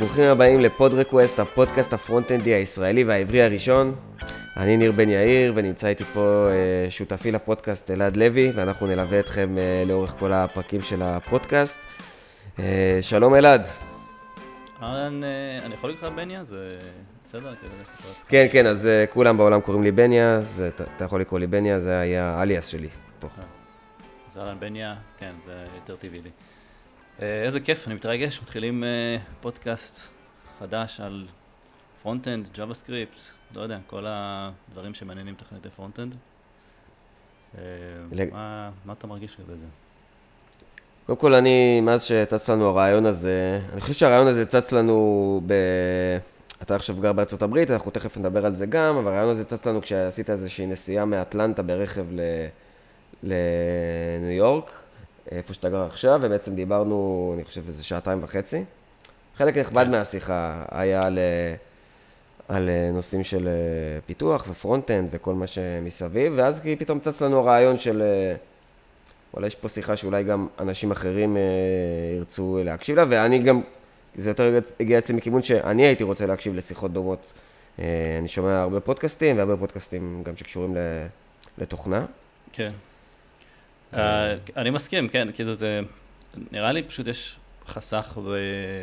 ברוכים הבאים לפוד רקווסט, הפודקאסט הפרונט-אנדי הישראלי והעברי הראשון. אני ניר בן יאיר, ונמצא איתי פה אה, שותפי לפודקאסט אלעד לוי, ואנחנו נלווה אתכם אה, לאורך כל הפרקים של הפודקאסט. אה, שלום אלעד. אהלן, אה, אני יכול לקרוא בניה? זה בסדר? כן, כן, אז אה, כולם בעולם קוראים לי בניה, אז אתה, אתה יכול לקרוא לי בניה, זה היה האליאס שלי פה. אז אהלן בניה, כן, זה יותר טבעי לי. אה, איזה כיף, אני מתרגש, מתחילים אה, פודקאסט חדש על front-end, JavaScript, לא יודע, כל הדברים שמעניינים תכניתני front-end. אה, לג- מה מה אתה מרגיש לגבי זה? קודם כל, אני, מאז שצץ לנו הרעיון הזה, אני חושב שהרעיון הזה צץ לנו ב... אתה עכשיו גר בארצות הברית, אנחנו תכף נדבר על זה גם, אבל הרעיון הזה צץ לנו כשעשית איזושהי נסיעה מאטלנטה ברכב ל... לניו יורק, איפה שאתה גר עכשיו, ובעצם דיברנו, אני חושב, איזה שעתיים וחצי. חלק נכבד כן. מהשיחה היה על, על נושאים של פיתוח ו front-end וכל מה שמסביב, ואז כי פתאום צץ לנו הרעיון של... וואלה, יש פה שיחה שאולי גם אנשים אחרים אה, ירצו להקשיב לה, ואני גם, זה יותר הגיע אצלי מכיוון שאני הייתי רוצה להקשיב לשיחות דומות. אה, אני שומע הרבה פודקאסטים, והרבה פודקאסטים גם שקשורים לתוכנה. כן. אה, אני מסכים, כן, כאילו זה, נראה לי פשוט יש חסך,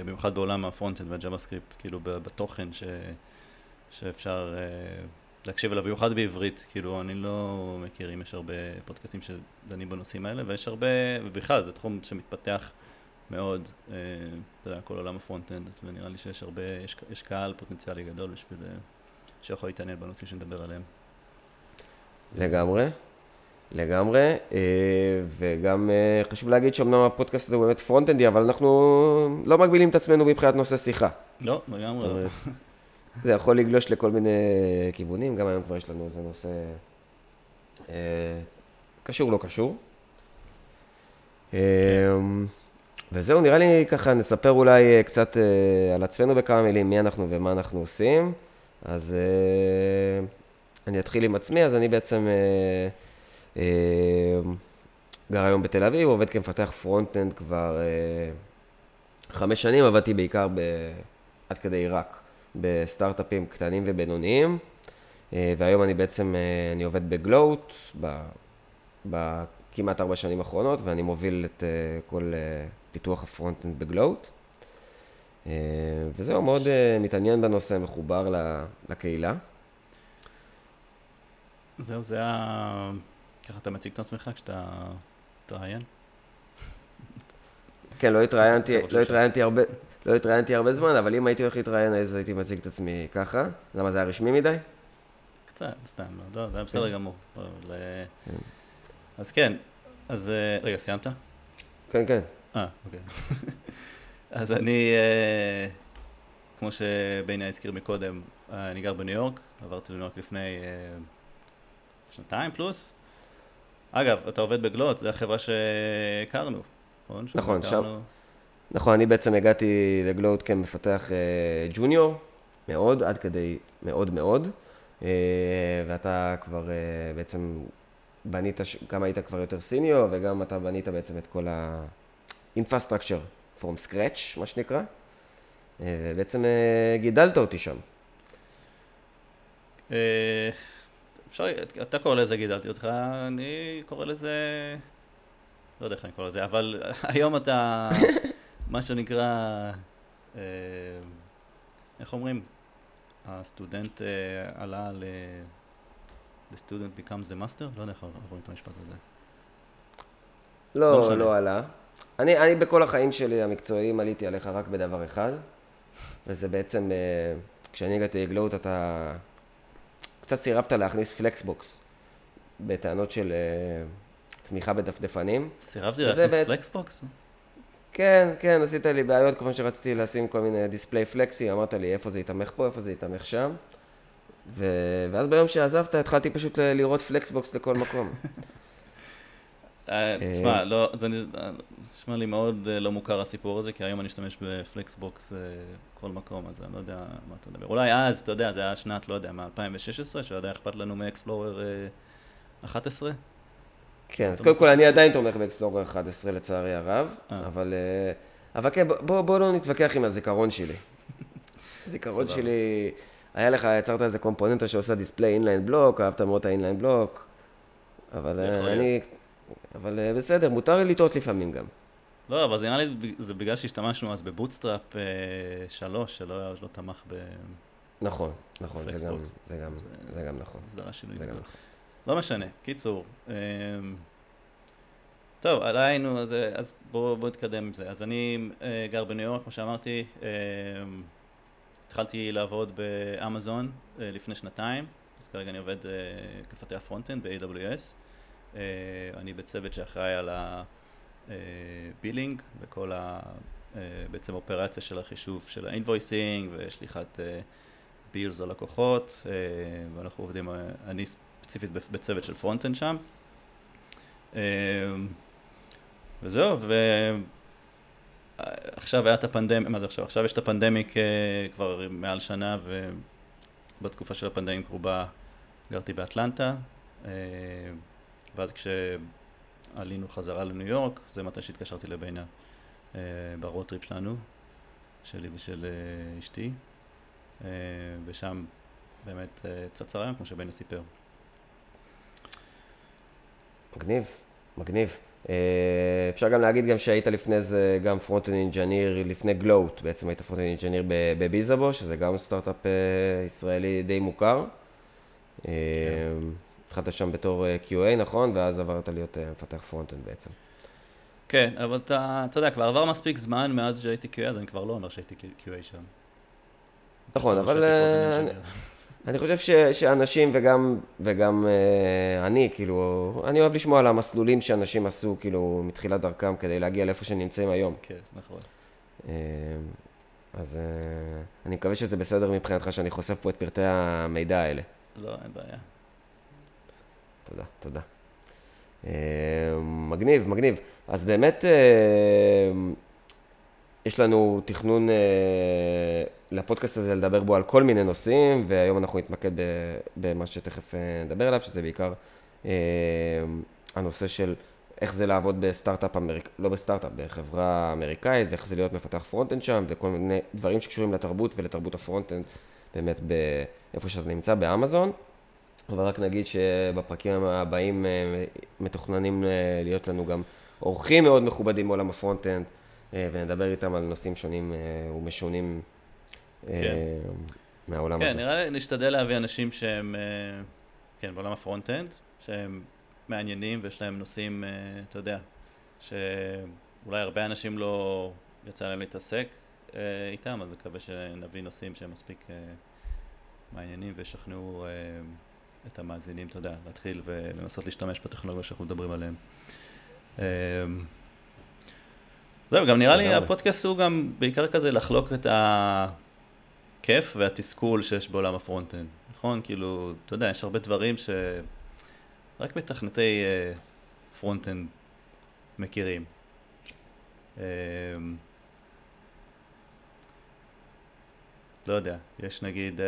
במיוחד בעולם ה front-end וה JavaScript, כאילו בתוכן ש, שאפשר אה, להקשיב אליו, במיוחד בעברית, כאילו אני לא מכיר אם יש הרבה פודקאסטים שדנים בנושאים האלה, ויש הרבה, ובכלל זה תחום שמתפתח מאוד, אה, אתה יודע, כל עולם ה front-end, אז נראה לי שיש הרבה, יש, יש קהל פוטנציאלי גדול בשביל, שיכול להתעניין בנושאים שנדבר עליהם. לגמרי, לגמרי, אה, וגם אה, חשוב להגיד שאומנם הפודקאסט הזה הוא באמת פרונט-אנדי, אבל אנחנו לא מגבילים את עצמנו מבחינת נושא שיחה. לא, לגמרי לא. זה יכול לגלוש לכל מיני כיוונים, גם היום כבר יש לנו איזה נושא אה, קשור לא קשור. וזהו, נראה לי ככה נספר אולי קצת על עצמנו בכמה מילים, מי אנחנו ומה אנחנו עושים. אז אני אתחיל עם עצמי, אז אני בעצם גר היום בתל אביב, עובד כמפתח front-end כבר אה, חמש שנים, עבדתי בעיקר ב... עד כה רק, בסטארט-אפים קטנים ובינוניים, אה, והיום אני בעצם, אה, אני עובד ב Gloat, בכמעט ארבע שנים האחרונות, ואני מוביל את אה, כל אה, פיתוח ה front-end ב Gloat. אה, וזהו, מאוד אה, מתעניין בנושא, מחובר לקהילה. זהו, זה היה... ככה אתה מציג את עצמך כשאתה מתראיין? כן, לא התראיינתי, לא התראיינתי הרבה, לא התראיינתי הרבה זמן, אבל אם הייתי הולך להתראיין, אז הייתי מציג את עצמי ככה. למה זה היה רשמי מדי? קצת, סתם, לא, לא, זה היה בסדר כן. גמור. אה, אז כן, אז אה, רגע, סיימת? כן, כן. אה, אוקיי. אז אני, אה, כמו שביינה הזכיר מקודם, אני גר בניו יורק, עברתי לניו יורק לפני שנתיים פלוס. אגב, אתה עובד בגלוט, זו החברה שהכרנו, נכון? נכון, שם-. נכון, אני בעצם הגעתי לגלוט כמפתח אה, ג'וניור, מאוד, עד כדי מאוד מאוד, אה, ואתה כבר אה, בעצם בנית, גם היית כבר יותר סיניור, וגם אתה בנית בעצם את כל ה-infrastructure from scratch, מה שנקרא, ובעצם גידלת אותי שם. אפשר, אתה קורא לזה גידלתי אותך, אני קורא לזה, לא יודע איך אני קורא לזה, אבל היום אתה, מה שנקרא, אה, איך אומרים? הסטודנט אה, עלה ל... The student becomes a master? לא יודע איך אומרים את המשפט הזה. לא לא. לא עלה. אני, אני בכל החיים שלי המקצועיים עליתי עליך רק בדבר אחד, וזה בעצם, אה, כשאני הגעתי ל Gloat אתה קצת סירבת להכניס Flexbox בטענות של אה, תמיכה בדפדפנים. סירבתי להכניס בעצם- Flexbox? כן, כן, עשית לי בעיות כמו שרציתי לשים כל מיני דיספליי פלקסי, אמרת לי איפה זה יתמך פה, איפה זה יתמך שם. ו... ואז ביום שעזבת התחלתי פשוט לראות פלקסבוקס לכל מקום. אה, תשמע, לא, זה נשמע לי מאוד אה, לא מוכר הסיפור הזה, כי היום אני אשתמש בפלקסבוקס אה, כל מקום, אז אני לא יודע מה אתה מדבר. אולי אז, אתה יודע, זה היה שנת, לא יודע, מ-2016, שעוד היה אכפת לנו מאקספלורר 11? כן, אז קודם כל אני עדיין תומך ב Explorer 11 לצערי הרב, אה. אבל, אה, אבל כן, בוא, בוא לא נתווכח עם הזיכרון שלי. זיכרון סבבה. שלי, היה לך, יצרת איזה קומפוננטה שעושה display inline block, אהבת מאוד את ה inline block, אבל אה. אני, אבל אה, בסדר, מותר לי לטעות לפעמים גם. לא, אבל זה נראה לי, זה בגלל שהשתמשנו אז ב Bootstrap 3, שלא לא תמך נכון, נכון, זה גם. זה גם, זה גם נכון. זה גם גדול. נכון. לא משנה, קיצור. אמ, טוב, עליינו, אז, אז בואו בוא נתקדם עם זה. אז אני אה, גר בניו יורק, כמו שאמרתי, אמ, התחלתי לעבוד באמזון אה, לפני שנתיים, אז כרגע אני עובד אה, כמפתח front-end ב-AWS. אה, אני בצוות שאחראי על ה billing וכל ה... אה, בעצם אופרציה של החישוב של ה invoicing ושליחת bills ללקוחות, אה, ואנחנו עובדים, אה, אני ספציפית בצוות של front-end שם. אה, וזהו, ועכשיו היה את ה pandemic, מה זה עכשיו? עכשיו יש את ה pandemic אה, כבר מעל שנה, ובתקופה של ה pandemic רובה גרתי באטלנטה, אה, ואז כשעלינו חזרה לניו יורק, זה מתי שהתקשרתי לבינה אה, ב road trip שלנו, שלי ושל אה, אשתי, אה, ושם באמת צץ הרעיון, כמו שבינה סיפר. מגניב, מגניב. אפשר גם להגיד גם שהיית לפני זה גם front-end engineer, לפני Gloat, בעצם היית front-end engineer ב Bizzabo, שזה גם סטארט-אפ ישראלי די מוכר. אה, התחלת שם בתור אה, QA, נכון? ואז עברת להיות אה, מפתח front-end בעצם. כן, אבל אתה, אתה יודע, כבר עבר מספיק זמן מאז שהייתי QA, אז אני כבר לא אומר שהייתי QA שם. נכון, אבל אה, אני-. אני חושב ש, שאנשים וגם, וגם אה, אני, כאילו, אני אוהב לשמוע על המסלולים שאנשים עשו, כאילו, מתחילת דרכם כדי להגיע לאיפה שהם נמצאים היום. כן, נכון. אה, אז אה, אני מקווה שזה בסדר מבחינתך שאני חושף פה את פרטי המידע האלה. לא, אין בעיה. תודה, תודה. אה, מגניב, מגניב. אז באמת, אה, יש לנו תכנון אה, לפודקאסט הזה לדבר בו על כל מיני נושאים, והיום אנחנו נתמקד במה שתכף נדבר עליו, שזה בעיקר הנושא של איך זה לעבוד בסטארט-אפ אמריקאי, לא בסטארט-אפ, בחברה אמריקאית, ואיך זה להיות מפתח front-end שם, וכל מיני דברים שקשורים לתרבות ולתרבות ה front-end, באמת באיפה שאתה נמצא, באמזון. אבל רק נגיד שבפרקים הבאים אה, מתוכננים אה, להיות לנו גם אורחים מאוד מכובדים מעולם ה front-end, אה, ונדבר איתם על נושאים שונים ומשונים כן. מהעולם כן, הזה. נראה לי נשתדל להביא אנשים שהם, כן, בעולם ה front-end, שהם מעניינים ויש להם נושאים, אתה יודע, שאולי הרבה אנשים לא יצא להם להתעסק איתם, אז מקווה שנביא נושאים שהם מספיק מעניינים וישכנעו את המאזינים, אתה יודע, להתחיל ולנסות להשתמש בטכנולוגיה שאנחנו מדברים עליהן. אה, זהו, גם נראה לי. הפודקאסט הוא גם בעיקר כזה לחלוק את הכיף והתסכול שיש בעולם ה front-end, נכון? כאילו, אתה יודע, יש הרבה דברים שרק מתכנתי אה, front-end מכירים. אה, לא יודע, יש נגיד, אה,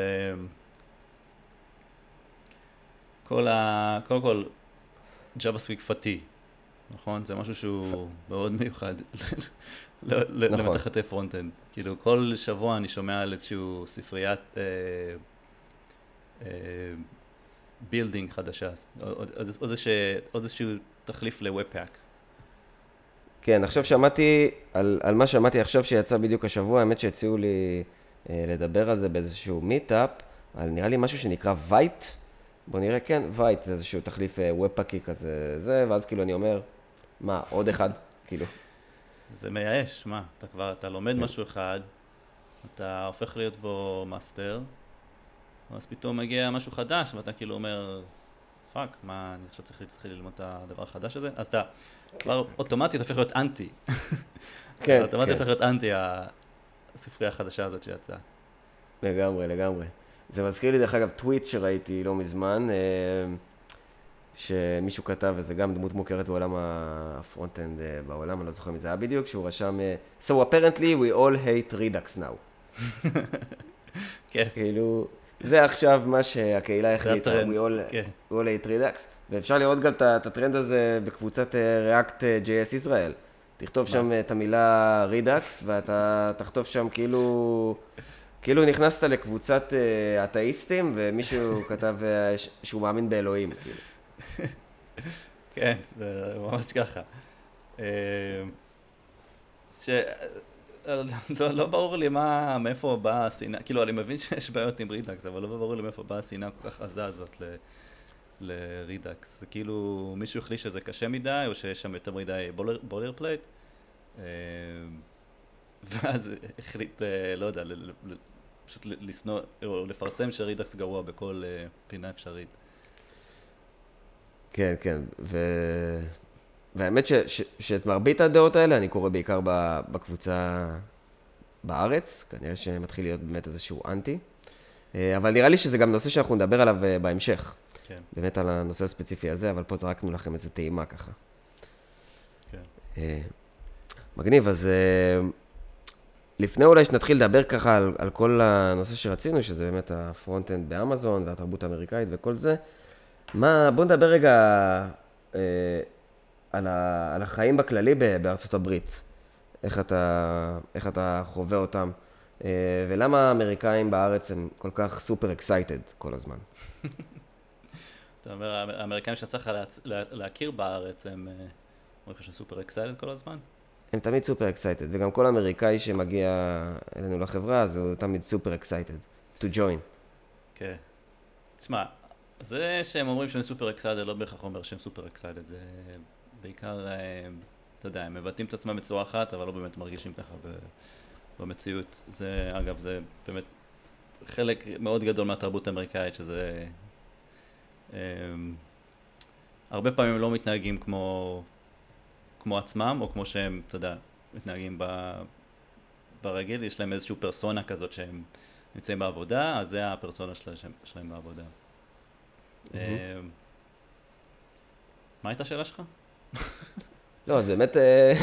כל ה... קודם כל, JavaScript fatigue, נכון? זה משהו שהוא מאוד מיוחד נכון. למתכנתי front-end. כאילו, כל שבוע אני שומע על איזשהו ספריית אה, אה, building חדשה, עוד איזשהו תחליף ל-Webpack. כן, עכשיו שמעתי, על, על מה שמעתי עכשיו שיצא בדיוק השבוע, האמת שהציעו לי אה, לדבר על זה באיזשהו מיטאפ, על נראה לי משהו שנקרא Vite. בוא נראה, כן, Vite זה איזשהו תחליף אה, Webpack-י כזה, זה, ואז כאילו אני אומר, מה, עוד אחד? כאילו, זה מייאש, מה? אתה כבר, אתה לומד משהו אחד, אתה הופך להיות בו master, ואז פתאום מגיע משהו חדש, ואתה כאילו אומר, fuck, מה, אני עכשיו צריך להתחיל ללמוד את הדבר החדש הזה? אז אתה כבר אוטומטית הופך להיות אנטי. כן, אתה אוטומטית כן. הופך להיות אנטי הספרייה החדשה הזאת שיצאה. לגמרי, לגמרי. זה מזכיר לי, דרך אגב, טוויט שראיתי לא מזמן, אה, שמישהו כתב, וזה גם דמות מוכרת בעולם ה front-end אה, בעולם, אני לא זוכר מי זה היה בדיוק, שהוא רשם, אה, So apparently we all hate Redux now. כן, כאילו, זה עכשיו מה שהקהילה החליטה, we all, כן. we all hate Redux, ואפשר לראות גם את הטרנד הזה בקבוצת React JS ישראל. תכתוב שם את המילה Redux, ואתה תכתוב שם כאילו כאילו נכנסת לקבוצת אה, אתאיסטים, ומישהו כתב אה, שהוא מאמין באלוהים, כאילו. כן, זה ממש ככה. אה, ש... אה, לא, לא ברור לי מה, מאיפה באה השנאה, כאילו אני מבין שיש בעיות עם Redux, אבל לא ברור לי מאיפה באה השנאה כל כך עזה הזאת ל... ל Redux. זה כאילו מישהו החליט שזה קשה מדי, או שיש שם יותר מדי boilerplate, ואז החליט, אה, לא יודע, פשוט לשנוא, או לפרסם ש Redux גרוע בכל אה, פינה אפשרית. כן, כן, ו... והאמת ש, ש, שאת מרבית הדעות האלה אני קורא בעיקר בקבוצה בארץ, כנראה שמתחיל להיות באמת איזשהו אנטי, אה, אבל נראה לי שזה גם נושא שאנחנו נדבר עליו בהמשך, כן, באמת על הנושא הספציפי הזה, אבל פה זרקנו לכם איזה טעימה ככה. כן. מגניב, אז לפני אולי שנתחיל לדבר ככה על, על כל הנושא שרצינו, שזה באמת ה front-end באמזון והתרבות האמריקאית וכל זה, מה, בוא נדבר רגע אה, על, ה, על החיים בכללי בארצות הברית. איך אתה, איך אתה חווה אותם, אה, ולמה האמריקאים בארץ הם כל כך סופר אקסייטד כל הזמן. אתה אומר, האמ- האמריקאים שאתה צריך לה- להכיר בארץ, הם אה, אומרים לך שהם super excited כל הזמן? הם תמיד super excited, וגם כל אמריקאי שמגיע אלינו לחברה, אז הוא תמיד super excited. to join. כן. תשמע, זה שהם אומרים שהם super excited לא בהכרח אומר שהם super excited, זה בעיקר, אה, אתה יודע, הם מבטאים את עצמם בצורה אחת, אבל לא באמת מרגישים ככה במציאות. זה, אגב, זה באמת חלק מאוד גדול מהתרבות האמריקאית, שזה... אה, הרבה פעמים לא מתנהגים כמו, כמו עצמם, או כמו שהם, אתה יודע, מתנהגים ב, ברגיל, יש להם איזושהי פרסונה כזאת שהם נמצאים בעבודה, אז זה הפרסונה של, שלהם בעבודה. אה, מה הייתה השאלה שלך? לא, אז באמת, אה,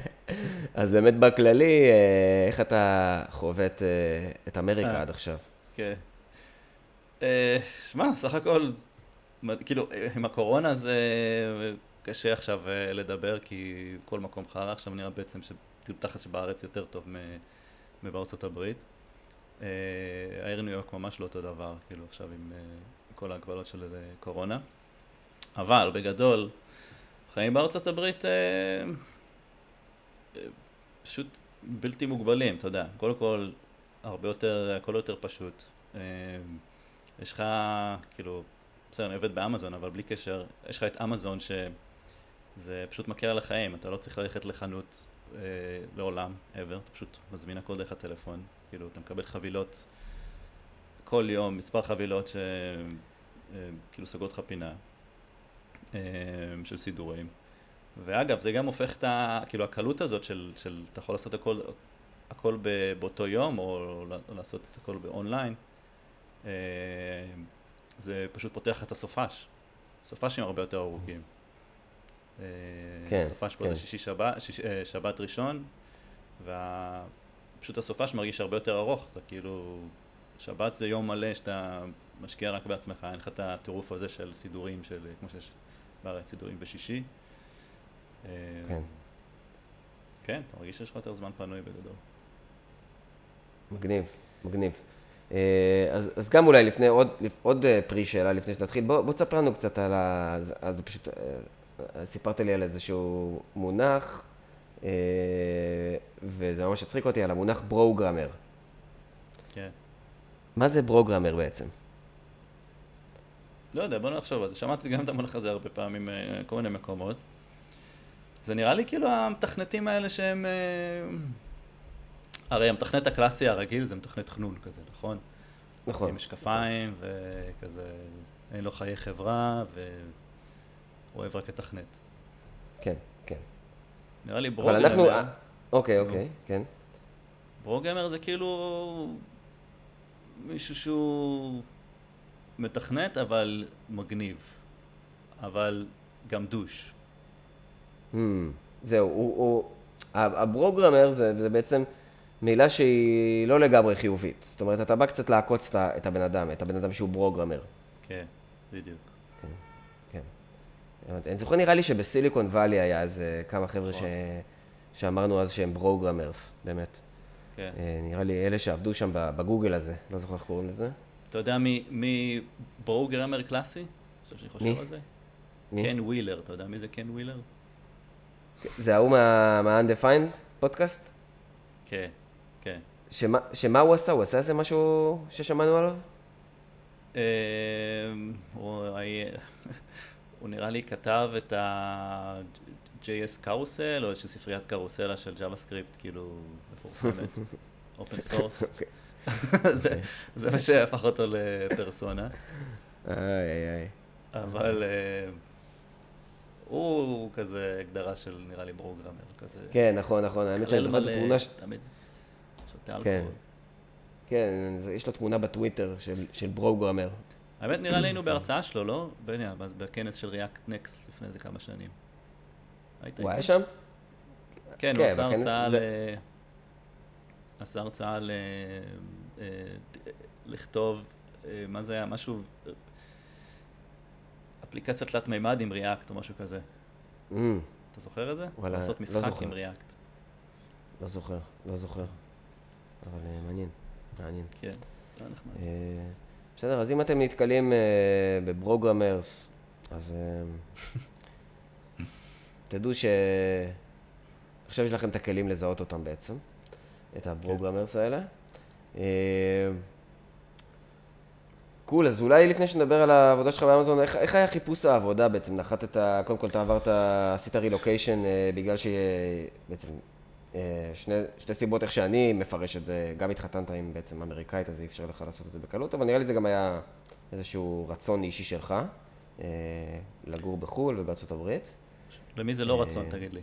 אז באמת בכללי, אה, איך אתה חווה את, את אמריקה. עד עכשיו? כן. שמע, סך הכל, כאילו, עם הקורונה זה קשה עכשיו אה, לדבר, כי כל מקום חרא, עכשיו נראה בעצם שתראו תכלס שבארץ יותר טוב מבארצות הברית. אה, העיר ניו יורק ממש לא אותו דבר, כאילו עכשיו עם אה, כל ההגבלות של קורונה. אבל בגדול, חיים בארצות הברית פשוט בלתי מוגבלים, אתה יודע. קודם כל, הרבה יותר, הכל יותר פשוט. יש לך, כאילו, בסדר, אני עובד באמזון, אבל בלי קשר, יש לך את אמזון שזה פשוט מקל על החיים, אתה לא צריך ללכת לחנות אה, לעולם, ever, אתה פשוט מזמין הכל דרך הטלפון, כאילו, אתה מקבל חבילות כל יום, מספר חבילות ש... אה, כאילו סוגרות לך פינה אה, של סידורים. ואגב, זה גם הופך את ה... כאילו, הקלות הזאת של, של אתה יכול לעשות הכל, הכל ב, באותו יום, או, או לעשות את הכל באונליין, אה, זה פשוט פותח את הסופש. סופשים הרבה יותר ארוכים. אה, כן, סופש פה כן. זה שישי שבת, שיש, אה, שבת ראשון, ופשוט הסופש מרגיש הרבה יותר ארוך, זה כאילו, שבת זה יום מלא שאתה משקיע רק בעצמך, אין לך את הטירוף הזה של סידורים, של, כמו שיש בארץ, סידורים בשישי. אה, כן. כן, אתה מרגיש שיש לך יותר זמן פנוי בגדול. מגניב, מגניב. אז, אז גם אולי לפני עוד, עוד פרי שאלה לפני שנתחיל, בוא, בוא תספר לנו קצת על ה... אז, אז פשוט סיפרת לי על איזשהו מונח, אה, וזה ממש הצחיק אותי, על המונח ברוגרמר. כן. מה זה ברוגרמר בעצם? לא יודע, בוא נחשוב על זה. שמעתי גם את המונח הזה הרבה פעמים בכל מיני מקומות. זה נראה לי כאילו המתכנתים האלה שהם... אה, הרי המתכנת הקלאסי הרגיל זה מתכנת חנון כזה, נכון? נכון. עם משקפיים וכזה, אין לו חיי חברה והוא אוהב רק לתכנת. כן, כן. נראה לי אבל ברוגרמר, אנחנו... אוקיי, אוקיי, כן. ברוגרמר זה כאילו מישהו שהוא מתכנת אבל מגניב, אבל גם דוש. Hmm, זהו, הוא, הוא, הברוגרמר זה, זה בעצם מילה שהיא לא לגמרי חיובית. זאת אומרת, אתה בא קצת לעקוץ את הבן אדם, את הבן אדם שהוא ברוגרמר. כן, בדיוק. אני זוכר נראה לי שבסיליקון וואלי היה איזה כמה חבר'ה ש... שאמרנו אז שהם ברוגרמרס, באמת. כן. אה, נראה לי אלה שעבדו שם בגוגל הזה, לא זוכר איך קוראים לזה. אתה יודע מי, מי ברו גרמר קלאסי? עכשיו שאני חושב מי? על זה? מי? Ken Wheeler, אתה יודע מי זה Ken Wheeler? זה ההוא מה- מה-Undefined פודקאסט? כן, כן. שמה, שמה הוא עשה? הוא עשה איזה משהו ששמענו עליו? הוא נראה לי כתב את ה-JS carousel, או איזושהי ספריית קרוסלה של JavaScript, כאילו, מפורסמת, open source. אוקיי. זה- זה מה שהפך אותו לפרסונה. איי איי. אבל אה, הוא כזה הגדרה של נראה לי פרוגרמר, כזה. כן, נכון, נכון. האמת שאני זוכר את התמונה ש... תמיד שותה כן. אלכוהול. כן, יש לו תמונה בטוויטר של, של ברוגרמר. האמת, נראה לי היינו בהרצאה שלו, לא? בני, אז בכנס של ריאקט נקסט לפני איזה כמה שנים. הוא היה? שם? כן, כן, הוא עשה בכנס- הרצאה ל... עשה הרצאה ל... אה, לכתוב, אה, מה זה היה? משהו... אפליקציה תלת מימד עם ריאקט או משהו כזה. אמ, אתה זוכר את זה? וואלה, לעשות לא משחק. עם ריאקט. לא זוכר, לא זוכר. אבל אה, מעניין, מעניין. כן, זה נחמד. בסדר, אז אם אתם נתקלים אה, בברוגרמרס, אז אה, תדעו ש... עכשיו יש לכם את הכלים לזהות אותם בעצם, את הברוגרמרס האלה. אה, קול, אז אולי לפני שנדבר על העבודה שלך באמזון, איך, איך היה חיפוש העבודה בעצם? נחתת, קודם כל אתה עברת, עשית רילוקיישן בגלל שבעצם שני, שתי סיבות איך שאני מפרש את זה, גם התחתנת עם בעצם אמריקאית, אז אי אפשר לך לעשות את זה בקלות, אבל נראה לי זה גם היה איזשהו רצון אישי שלך, אה, לגור בחו"ל ובארצות הברית. למי זה לא רצון, אה, תגיד לי?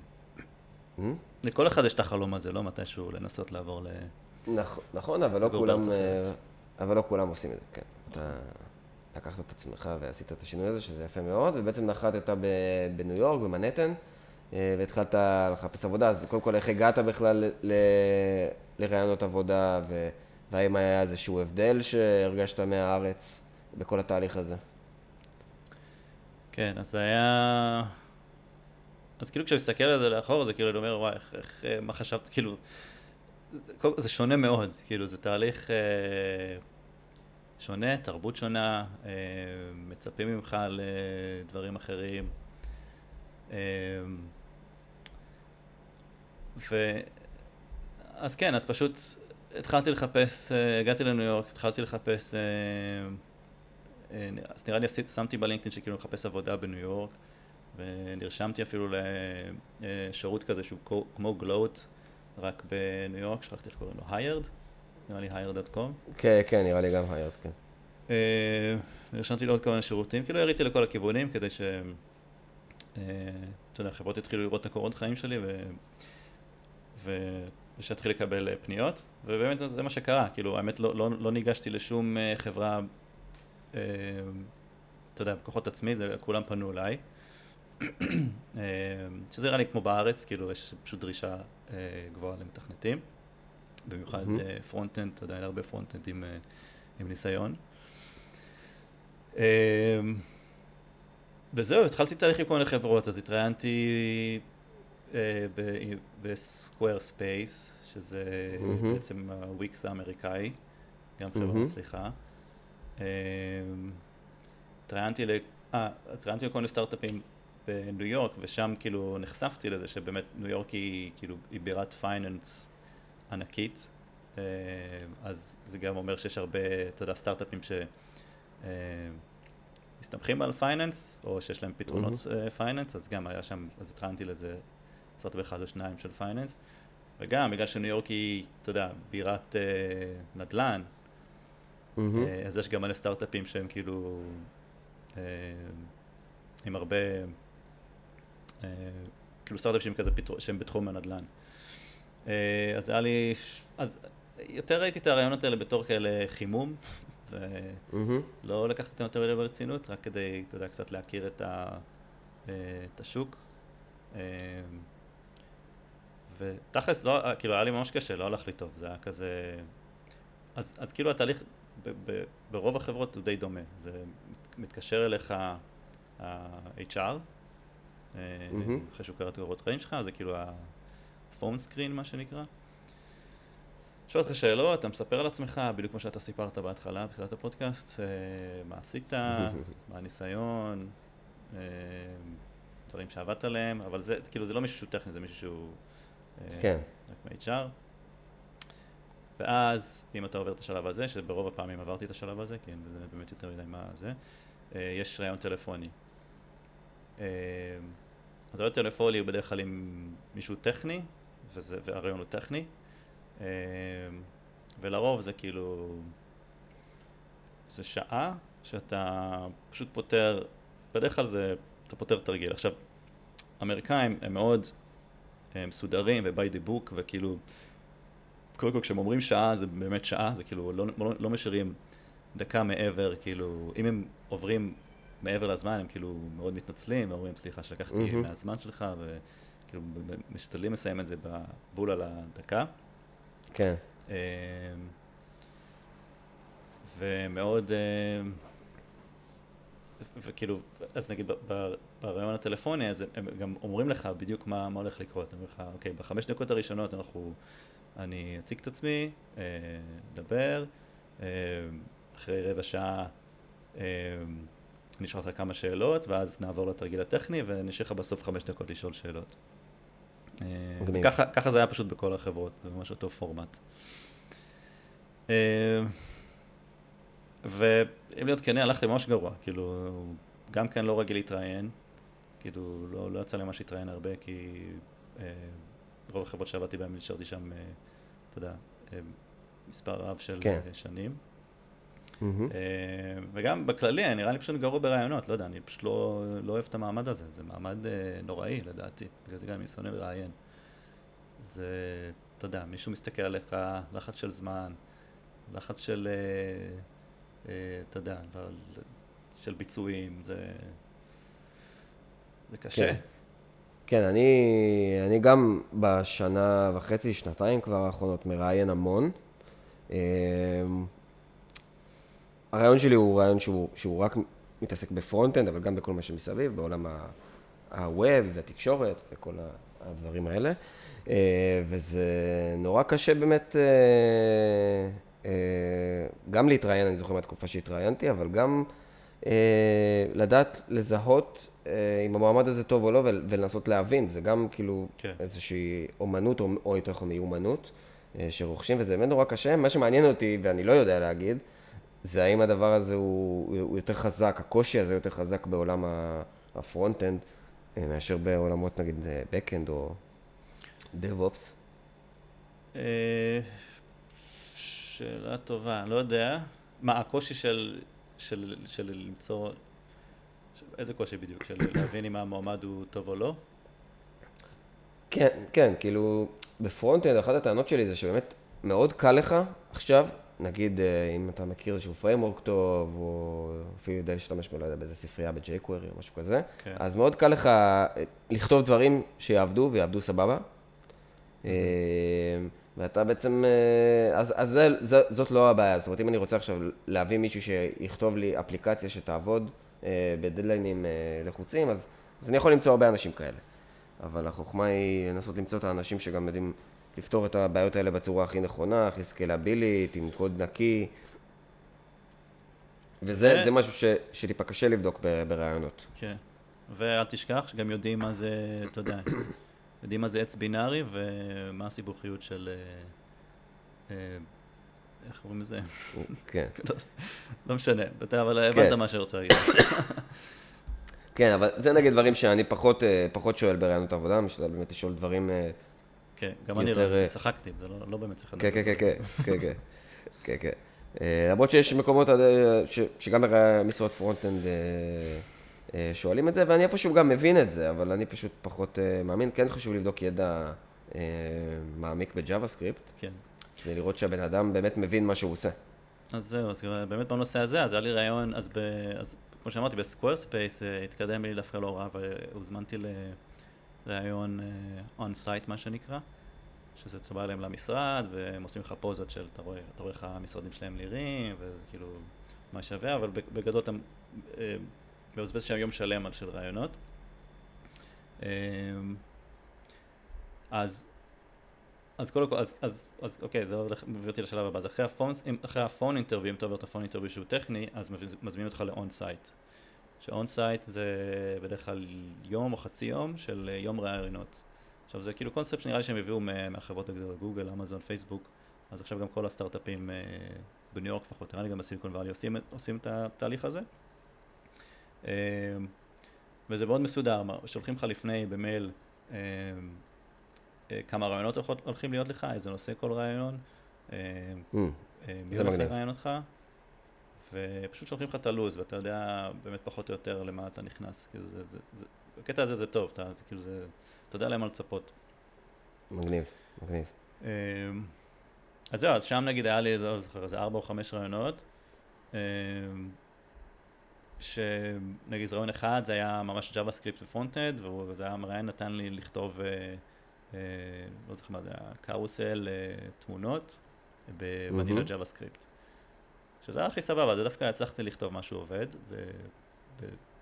אה? לכל אחד יש את החלום הזה, לא מתישהו לנסות לעבור ל... נכ, נכון, אבל לא כולם, אה. אבל לא כולם עושים את זה, כן. אתה לקחת את עצמך ועשית את השינוי הזה, שזה יפה מאוד, ובעצם נחתת בניו יורק, במנהטן, אה, והתחלת לחפש עבודה, אז קודם כל איך הגעת בכלל ל- לרעיונות עבודה, ו- והאם היה איזשהו הבדל שהרגשת מהארץ בכל התהליך הזה? כן, אז זה היה... אז כאילו כשאני מסתכל על זה לאחור, זה כאילו אני אומר, וואי, איך, איך, אה, מה חשבת, כאילו... זה- זה שונה מאוד, כאילו, זה תהליך אה, שונה, תרבות שונה, אה, מצפים ממך לדברים אחרים. אה, ו... אז כן, אז פשוט התחלתי לחפש, אה, הגעתי לניו יורק, התחלתי לחפש, אה, אה, אז נראה לי שמתי בלינקדאין שכאילו מחפש עבודה בניו יורק, ונרשמתי אפילו לשירות כזה שהוא כמו- גלוט, רק בניו יורק, שכחתי איך קוראים לו, היירד? נראה לי hired.com. כן, כן, נראה לי גם היירד, כן. ונרשמתי לעוד מיני שירותים, כאילו הריתי לכל הכיוונים כדי ש... אתה יודע, חברות יתחילו לראות את הקורות חיים שלי ו... ושאתחיל לקבל אה, פניות, ובאמת זה, זה מה שקרה, כאילו האמת לא, לא, לא ניגשתי לשום אה, חברה, אה, אתה יודע, בכוחות עצמי, זה, כולם פנו אליי, אה, שזה נראה לי כמו בארץ, כאילו יש פשוט דרישה אה, גבוהה למתכנתים, במיוחד. אה, front-end, אתה יודע, הרבה front-end עם, אה, עם ניסיון. אה, וזהו, התחלתי תהליך עם כל מיני חברות, אז התראיינתי ב Squarespace, שזה מהמם. בעצם הוויקס האמריקאי, גם חברה מהמם. מצליחה. אה, התראיינתי ל... אה, התראיינתי לכל מיני סטארט-אפים בניו יורק, ושם כאילו נחשפתי לזה שבאמת ניו יורק היא כאילו, היא בירת finance ענקית. אה, אז זה גם אומר שיש הרבה, אתה יודע, סטארט-אפים ש... אה, מסתמכים על finance, או שיש להם פתרונות finance, אז גם היה שם, אז התחלתי לזה, סטארט-אפ אחד או שניים של finance, וגם בגלל שניו יורק היא, אתה יודע, בירת אה, נדל"ן, מהמם. אה, אז יש גם מלא סטארט-אפים שהם כאילו, אה, עם הרבה, אה, כאילו סטארט-אפים שהם כזה, פתרו- שהם בתחום הנדל"ן. אה, אז היה לי, אז יותר ראיתי את הרעיונות האלה בתור כאלה חימום. ולא לקחתי אותם יותר מדי ברצינות, רק כדי, אתה יודע, קצת להכיר את, ה, אה, את השוק. אה, ותכלס, לא, כאילו, היה לי ממש קשה, לא הלך לי טוב, זה היה כזה... אז, אז כאילו התהליך ב, ב, ברוב החברות הוא די דומה, זה מת- מתקשר אליך ה-HR, אה, מהמם. אחרי שהוא קרא את קורות חיים שלך, זה כאילו ה-phone screen מה שנקרא. שואל אותך שאלות, אתה מספר על עצמך, בדיוק כמו שאתה סיפרת בהתחלה, בתחילת הפודקאסט, אה, מה עשית, מה הניסיון, אה, דברים שעבדת עליהם, אבל זה, כאילו, זה לא מישהו שהוא טכני, זה מישהו שהוא... אה, כן. רק מ-HR. ואז, אם אתה עובר את השלב הזה, שברוב הפעמים עברתי את השלב הזה, כי זה באמת יותר מדי מה זה, אה, יש ראיון טלפוני. אה, אז ראיון טלפוני הוא בדרך כלל עם מישהו טכני, וזה, והראיון הוא טכני, אה, ולרוב זה כאילו, זה שעה שאתה פשוט פותר, בדרך כלל זה, אתה פותר תרגיל. עכשיו, אמריקאים הם מאוד מסודרים ו-by the book, וכאילו, קודם כל כשהם אומרים שעה זה באמת שעה, זה כאילו לא, לא, לא משאירים דקה מעבר, כאילו, אם הם עוברים מעבר לזמן, הם כאילו מאוד מתנצלים, ואומרים סליחה שלקחתי מהמם. מהזמן שלך, וכאילו משתדלים לסיים את זה בבול על הדקה. כן. אמ, ומאוד, אמ, וכאילו, אז נגיד ב- ב- בראיון הטלפוני, אז הם גם אומרים לך בדיוק מה, מה הולך לקרות. הם אומרים לך, אוקיי, בחמש דקות הראשונות אנחנו, אני אציג את עצמי, אה, נדבר, אה, אחרי רבע שעה אה, אשאל אותך כמה שאלות, ואז נעבור לתרגיל הטכני, ונשאר לך בסוף חמש דקות לשאול שאלות. אה. ככה, ככה זה היה פשוט בכל החברות, זה ממש אותו פורמט. אה, ואם להיות כנה, הלכתי ממש גרוע, כאילו, גם כן לא רגיל להתראיין, כאילו, לא, לא יצא לי ממש להתראיין הרבה, כי אה, רוב החברות שעבדתי בהן נשארתי שם, אה, אתה יודע, אה, מספר רב של כן. אה, שנים. אה, וגם בכללי, נראה לי פשוט גרוע ברעיונות, לא יודע, אני פשוט לא, לא אוהב את המעמד הזה, זה מעמד אה, נוראי לדעתי, בגלל זה גם אני שונא לראיין. זה, אתה יודע, מישהו מסתכל עליך, לחץ של זמן, לחץ של, אה, אה, אתה יודע, לא, לא, של ביצועים, זה, זה קשה. כן. כן, אני, אני גם בשנה וחצי, שנתיים כבר האחרונות מראיין המון. אמ, הריאיון שלי הוא ריאיון שהוא, שהוא רק מתעסק ב front-end, אבל גם בכל מה שמסביב, בעולם ה- הweb והתקשורת וכל הדברים האלה. אה, וזה נורא קשה באמת אה, אה, גם להתראיין, אני זוכר מהתקופה שהתראיינתי, אבל גם אה, לדעת לזהות אה, אם המועמד הזה טוב או לא ול- ולנסות להבין, זה גם כאילו כן. איזושהי אומנות או, או יותר נכון מיומנות אה, שרוכשים, וזה באמת נורא קשה. מה שמעניין אותי, ואני לא יודע להגיד, זה האם הדבר הזה הוא, הוא יותר חזק, הקושי הזה יותר חזק בעולם ה front-end, אה, מאשר בעולמות נגיד אה, back-end או DevOps. שאלה טובה, לא יודע. מה, הקושי של, של, של למצוא, של- איזה קושי בדיוק? של להבין אם המועמד הוא טוב או לא? כן, כן, כאילו, ב front-end, אחת הטענות שלי זה שבאמת מאוד קל לך עכשיו, נגיד, אה, אם אתה מכיר איזשהו framework טוב, או אפילו יודע להשתמש, ב- לא יודע, באיזה ספרייה ב-jQuery או משהו כזה, כן. אז מאוד קל לך אה, לכתוב דברים שיעבדו ויעבדו סבבה. אה, ואתה בעצם, אה, אז, אז זה, זה, זאת לא הבעיה, זאת אומרת, אם אני רוצה עכשיו להביא מישהו שיכתוב לי אפליקציה שתעבוד אה, בדדליינים אה, לחוצים, אז, אז אני יכול למצוא הרבה אנשים כאלה. אבל החוכמה היא לנסות למצוא את האנשים שגם יודעים לפתור את הבעיות האלה בצורה הכי נכונה, הכי סקלבילית, עם קוד נקי. וזה ו- משהו ש, שטיפה קשה לבדוק ברעיונות. כן. ואל תשכח שגם יודעים מה זה, אתה יודע, יודעים מה זה עץ בינארי ומה הסיבוכיות של... אה, אה, איך קוראים לזה? כן. לא משנה, אתה אבל כן. הבנת מה שאני רוצה להגיד. כן, אבל זה נגיד דברים שאני פחות, אה, פחות שואל ברעיונות עבודה, משתדל באמת לשאול דברים... כן, גם אני לא, צחקתי, זה לא- לא באמת צריך כן, כן, כן, כן, כן, כן, כן, כן. למרות שיש מקומות ש- שגם במשרות front-end שואלים את זה, ואני איפשהו גם מבין את זה, אבל אני פשוט פחות אה, מאמין. כן חשוב לבדוק ידע אה, מעמיק ב JavaScript, כן. כדי לראות שהבן אדם באמת מבין מה שהוא עושה. אז זהו, אז באמת בנושא הזה, אז היה לי ראיון, אז, ב, אז כמו שאמרתי, ב Squarespace התקדם לי דווקא לא רע, והוזמנתי לראיון on-site, מה שנקרא, שזה תבוא להם למשרד, והם עושים לך פוזות של, אתה רואה, אתה רואה איך המשרדים שלהם נראים, וזה כאילו מה שווה, אבל בגדול אתה אה, מבזבז שם יום שלם על של ראיונות. אה, אז אז קודם כל, אז, אז, אז אוקיי, זה מביא אותי לשלב הבא. אז אחרי ה phone, אחרי ה phone interview, אם אתה עובר את ה phone interview שהוא טכני, אז מז- מזמינים אותך ל on-site. ש on-site זה בדרך כלל יום או חצי יום של אה, יום ראיונות. עכשיו זה כאילו קונספט שנראה לי שהם הביאו מה- מהחברות הגדולות, גוגל, אמזון, פייסבוק, אז עכשיו גם כל הסטארט-אפים אה, בניו יורק לפחות, נראה לי גם בסיליקון ואלי עושים, עושים את התהליך הזה. אה, וזה מאוד מסודר, שולחים לך לפני במייל אה, אה, כמה רעיונות הולכים להיות לך, איזה נושא כל רעיון, אה, Mm, אה, מי הולך. לראיין אותך, ופשוט שולחים לך את הלו"ז, ואתה יודע באמת פחות או יותר למה אתה נכנס. כאילו זה, זה, זה, בקטע הזה זה טוב, אתה, זה, כאילו זה, אתה יודע למה לצפות. מגניב, מגניב. אז זהו, אז שם נגיד היה לי, לא זוכר, איזה ארבע או חמש רעיונות, שנגיד רעיון אחד זה היה ממש JavaScript ופרונט-אד, וזה היה מראיין נתן לי לכתוב, אה, אה, לא זוכר מה זה היה, קרוסל אה, תמונות בוונילה מהמם. JavaScript. שזה היה הכי סבבה, זה דווקא הצלחתי לכתוב משהו עובד,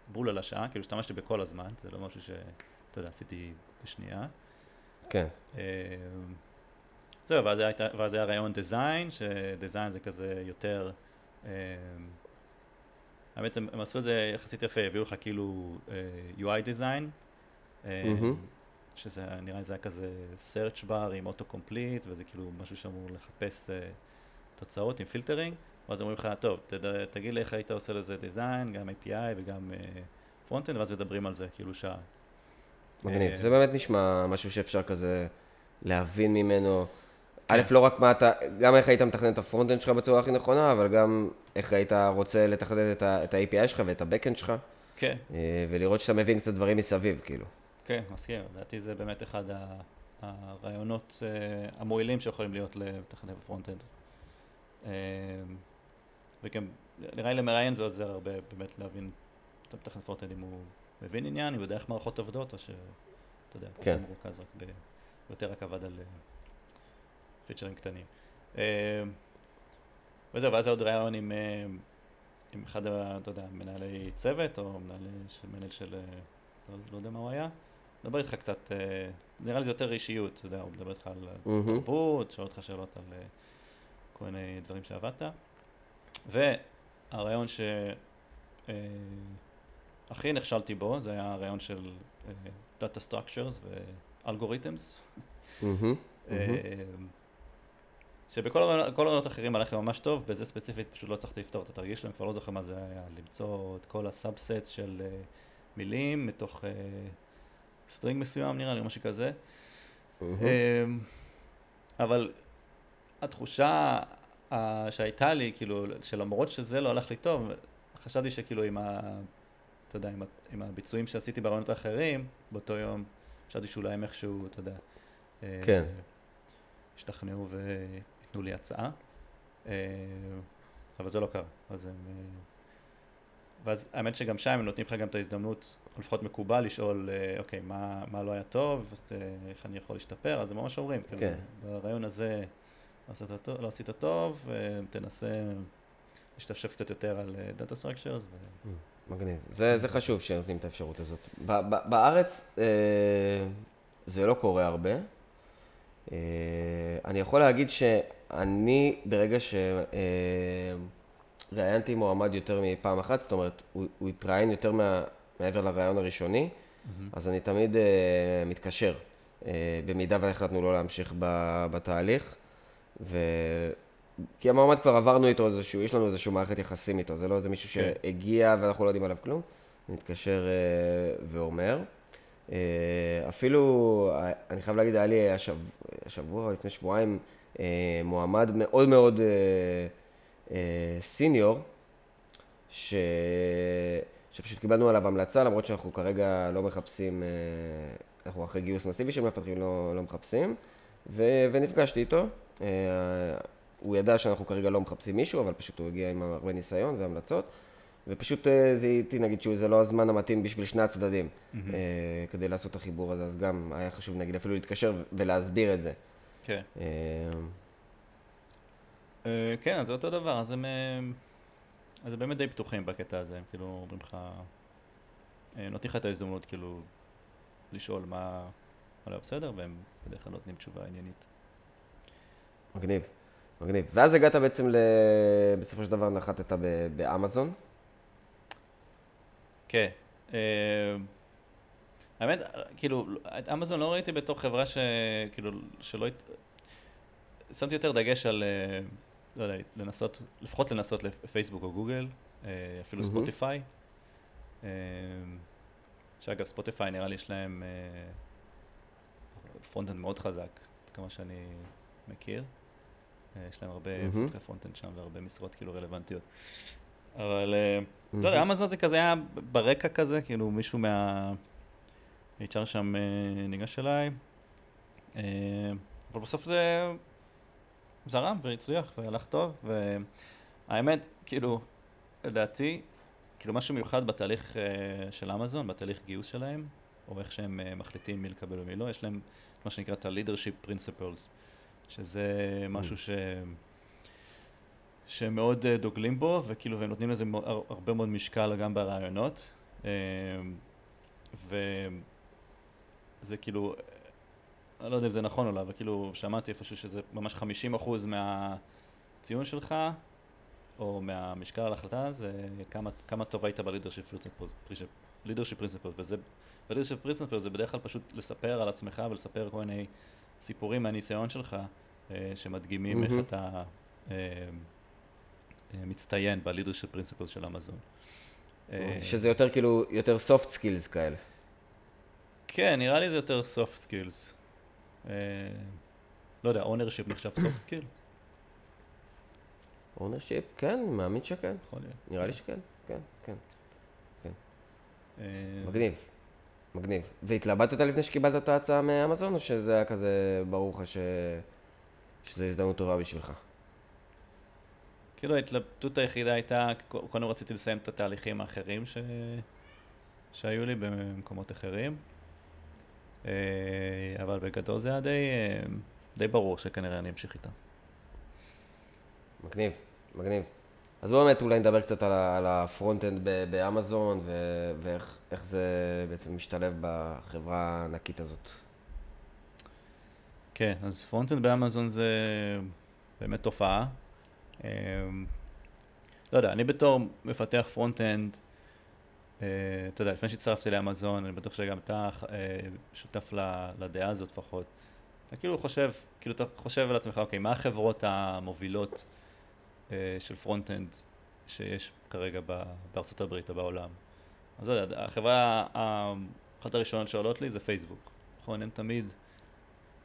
בבול על השעה, כאילו השתמשתי בכל הזמן, זה לא משהו שאתה יודע, עשיתי בשנייה. כן. אה, זהו, ואז היה, ואז היה רעיון דיזיין, שדיזיין זה כזה יותר, אה, האמת הם, הם עשו את זה יחסית יפה, הביאו לך כאילו אה, UI design, אה. שזה נראה לי זה היה כזה search bar עם autocomplete, וזה כאילו משהו שאמור לחפש אה, תוצאות עם filtering, ואז אומרים לך, טוב, תד, תגיד לי איך היית עושה לזה design, גם API וגם front-end, ואז מדברים על זה כאילו שעה. מגניב. זה באמת נשמע משהו שאפשר כזה להבין ממנו. כן. א', לא רק מה אתה, גם איך היית מתכנן את ה front-end שלך בצורה הכי נכונה, אבל גם איך היית רוצה לתכנן את ה-API שלך ואת ה-Backend שלך, כן, אה, ולראות שאתה מבין קצת דברים מסביב, כאילו. כן, מסכים, לדעתי זה באמת אחד הראיונות אה, המועילים שיכולים להיות למתכנת front-end. אה, וגם, נראה לי למראיין זה עוזר הרבה באמת להבין את המתכנת front-end אם הוא מבין עניין, אם הוא יודע איך מערכות עובדות, או שאתה יודע, כן. יותר מרוכז רק ב... יותר רק עבד על פיצ'רים קטנים. אה, וזהו, ואז עוד ראיון עם, אה, עם אחד, אתה יודע, מנהלי צוות, או מנהל של, מנהל של, אה, לא, לא יודע מה הוא היה, מדבר איתך קצת, אה, נראה לי זה יותר אישיות, אתה יודע, הוא מדבר איתך על ממ-הממ. תרבות, שואל אותך שאלות על כל מיני דברים שעבדת. והראיון שהכי נכשלתי בו, זה היה הראיון של Data Structures ו-Algorithms. ממ-הממ. אה, שבכל הראיונות האחרים הלך לי ממש טוב, בזה ספציפית פשוט לא הצלחתי לפתור את התרגיל שלהם, כבר לא זוכר מה זה היה, למצוא את כל ה subsets של אה, מילים מתוך string מסוים נראה לי, משהו כזה. מהמם. אמ, אבל התחושה ה- שהייתה לי, כאילו, שלמרות שזה לא הלך לי טוב, חשבתי שכאילו עם ה... אתה יודע, עם, ה, עם הביצועים שעשיתי ברעיונות האחרים באותו יום, חשבתי שאולי הם איכשהו, אתה יודע, אה, כן. ישתכנעו וייתנו לי הצעה, אה, אבל זה לא קרה. אז הם... אה, ואז האמת שגם שם הם נותנים לך גם את ההזדמנות, או לפחות מקובל, לשאול, אה, אוקיי, מה, מה לא היה טוב, את, איך אני יכול להשתפר, אז הם ממש אומרים, כאילו, כן. ברעיון הזה לא עשית טוב, לא עשית טוב תנסה להשתפשף קצת יותר על Data Structures. ו... מגניב. זה, זה חשוב שנותנים את האפשרות הזאת. ב- ב- בארץ אה, זה לא קורה הרבה. אה, אני יכול להגיד שאני, ברגע שראיינתי מועמד יותר מפעם אחת, זאת אומרת, הוא, הוא התראיין יותר מה, מעבר לראיון הראשוני, אז אני תמיד אה, מתקשר, אה, במידה והחלטנו לא להמשיך ב, בתהליך. ו... כי המועמד כבר עברנו איתו איזשהו, יש לנו איזשהו מערכת יחסים איתו, זה לא איזה מישהו כן. שהגיע ואנחנו לא יודעים עליו כלום. אני מתקשר אה, ואומר. אה, אפילו, אה, אני חייב להגיד, היה לי השב... השבוע, לפני שבועיים, אה, מועמד מאוד מאוד אה, אה, סיניור, ש... שפשוט קיבלנו עליו המלצה, למרות שאנחנו כרגע לא מחפשים, אה, אנחנו אחרי גיוס מסיבי של מפתחים, לא, לא מחפשים, ו... ונפגשתי איתו. אה, הוא ידע שאנחנו כרגע לא מחפשים מישהו, אבל פשוט הוא הגיע עם הרבה ניסיון והמלצות, ופשוט אה, זיהיתי, נגיד, שזה לא הזמן המתאים בשביל שני הצדדים, אה, כדי לעשות את החיבור הזה, אז גם היה חשוב, נגיד, אפילו להתקשר ולהסביר את זה. כן. אה, כן, אז זה אותו דבר, אז הם, אה, אז הם באמת די פתוחים בקטע הזה, הם כאילו אומרים לך, אה, נותנים לך את ההזדמנות כאילו לשאול מה, מה לא בסדר, והם בדרך כלל נותנים תשובה עניינית. מגניב, מגניב. ואז הגעת בעצם, ל... בסופו של דבר נחתת. באמזון. כן. האמת, כאילו, את אמזון לא ראיתי בתור חברה ש... כאילו, שלא... שמתי יותר דגש על, אה, לא יודע, לנסות, לפחות לנסות לפייסבוק או גוגל, אה, אפילו ממ-הממ. ספוטיפיי. אה, שאגב, ספוטיפיי נראה לי יש להם front-end מאוד חזק, כמה שאני מכיר. יש להם הרבה ממ-הממ. מפתחי front-end שם והרבה משרות כאילו רלוונטיות. אבל אה, לא יודע, אמזון זה כזה היה ברקע כזה, כאילו מישהו מה... HR שם אה, ניגש אליי, אה, אבל בסוף זה זרם והצליח והלך טוב, והאמת, כאילו, לדעתי, כאילו משהו מיוחד בתהליך אה, של אמזון, בתהליך גיוס שלהם, או איך שהם מחליטים מי לקבל ומי לא, יש להם מה שנקרא את ה-leadership principles, שזה משהו ש... שהם מאוד דוגלים בו, וכאילו, והם נותנים לזה הרבה מאוד משקל גם ברעיונות. אה, וזה כאילו, אני לא יודע אם זה נכון או לא, אבל כאילו שמעתי איפשהו שזה ממש 50% מהציון שלך, או מהמשקל על ההחלטה, זה כמה, כמה טוב היית leadership principles, וזה, ב-leadership principles זה בדרך כלל פשוט לספר על עצמך ולספר כל מיני סיפורים מהניסיון שלך, אה, שמדגימים איך מהמם. אתה אה, אה, מצטיין ב-leadership principles של אמזון. אה, שזה יותר כאילו, יותר soft skills כאלה. כן, נראה לי זה יותר soft skills. אה, לא יודע, ownership נחשב soft skill? ownership, כן, אני מאמין שכן. יכול להיות. נראה לי שכן, כן, כן. אה, מגניב, מגניב. והתלבטת לפני שקיבלת את ההצעה מאמזון, או שזה היה כזה ברור לך ש... שזו הזדמנות טובה בשבילך? כאילו ההתלבטות היחידה הייתה, קודם רציתי לסיים את התהליכים האחרים ש... שהיו לי במקומות אחרים, אבל בגדול זה היה די, אה, די ברור שכנראה אני אמשיך איתה. מגניב, מגניב. אז בואו באמת אולי נדבר קצת על, על ה front-end באמזון, ו- ואיך איך זה בעצם משתלב בחברה הענקית הזאת. כן, אז front-end באמזון זה באמת תופעה. אה, לא יודע, אני בתור מפתח front-end, אה, אתה יודע, לפני שהצטרפתי לאמזון, אני בטוח שגם אתה אה, שותף ל- לדעה הזאת לפחות. אתה כאילו חושב, כאילו אתה חושב על עצמך, אוקיי, מה החברות המובילות אה, של front-end שיש כרגע ב- בארצות הברית או בעולם? אז לא יודע, החברה, אחת הראשונות שעולות לי זה פייסבוק. נכון, הם תמיד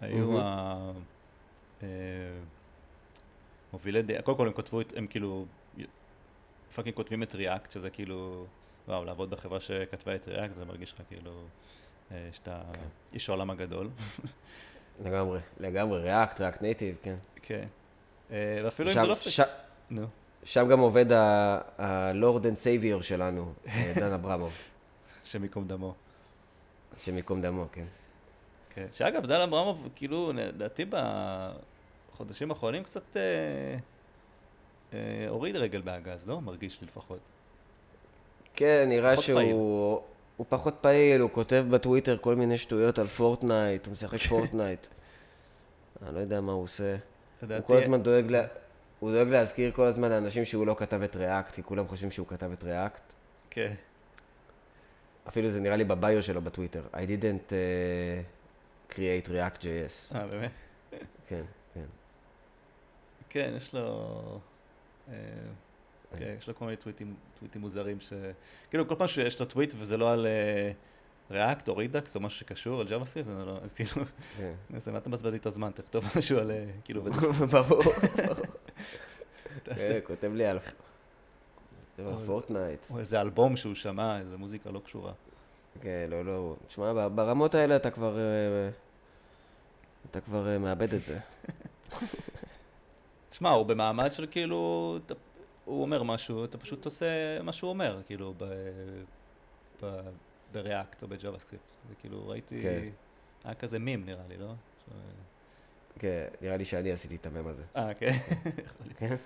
היו ממ-הממ. ה... אה, מובילי דעה, קודם כל הם כתבו, הם כאילו, fucking כותבים את React, שזה כאילו, וואו, לעבוד בחברה שכתבה את React, זה מרגיש לך כאילו, אה, שאתה איש העולם הגדול. לגמרי, לגמרי, React, React Native, כן. כן. אה, ואפילו אם זה לא... נו, שם גם עובד ה lord and savior שלנו, אה, דן אברמוב, השם דמו. השם ייקום דמו, כן. כן. שאגב, דן אברמוב, כאילו, לדעתי בחודשים האחרונים קצת אה, אה, הוריד רגל מהגז, לא? מרגיש לי לפחות. כן, נראה פחות פעיל. שהוא הוא פחות פעיל, הוא כותב בטוויטר כל מיני שטויות על פורטנייט, הוא משחק פורטנייט. אני לא יודע מה הוא עושה. הוא כל הזמן דואג, לה... הוא דואג להזכיר כל הזמן לאנשים שהוא לא כתב את React, כי כולם חושבים שהוא כתב את React. כן. אפילו זה נראה לי ב bio שלו בטוויטר. I didn't uh, create React.js. אה, באמת? כן, כן. כן, יש לו... אה, כן, יש לו כל מיני טוויטים, טוויטים מוזרים ש... כאילו, כל פעם שיש לו טוויט וזה לא על React או Redux או משהו שקשור, על JavaScript, זה לא... אז כאילו, כן. מה אתה מבזבז לי את הזמן? תכתוב משהו על... אה, כאילו, ברור. כן, כותב לי על... פורטנייט. או איזה אלבום שהוא שמע, איזה מוזיקה לא קשורה. כן, לא, לא. תשמע, ברמות האלה אתה כבר... אה, אתה כבר אה, מאבד את זה. תשמע, הוא במעמד של כאילו, הוא אומר משהו, אתה פשוט עושה מה שהוא אומר, כאילו, ב, ב, ב React או ב JavaScript. זה כאילו, ראיתי, כן. היה כזה מם נראה לי, לא? ש- כן, נראה לי שאני עשיתי את המם הזה. אה, כן. להיות.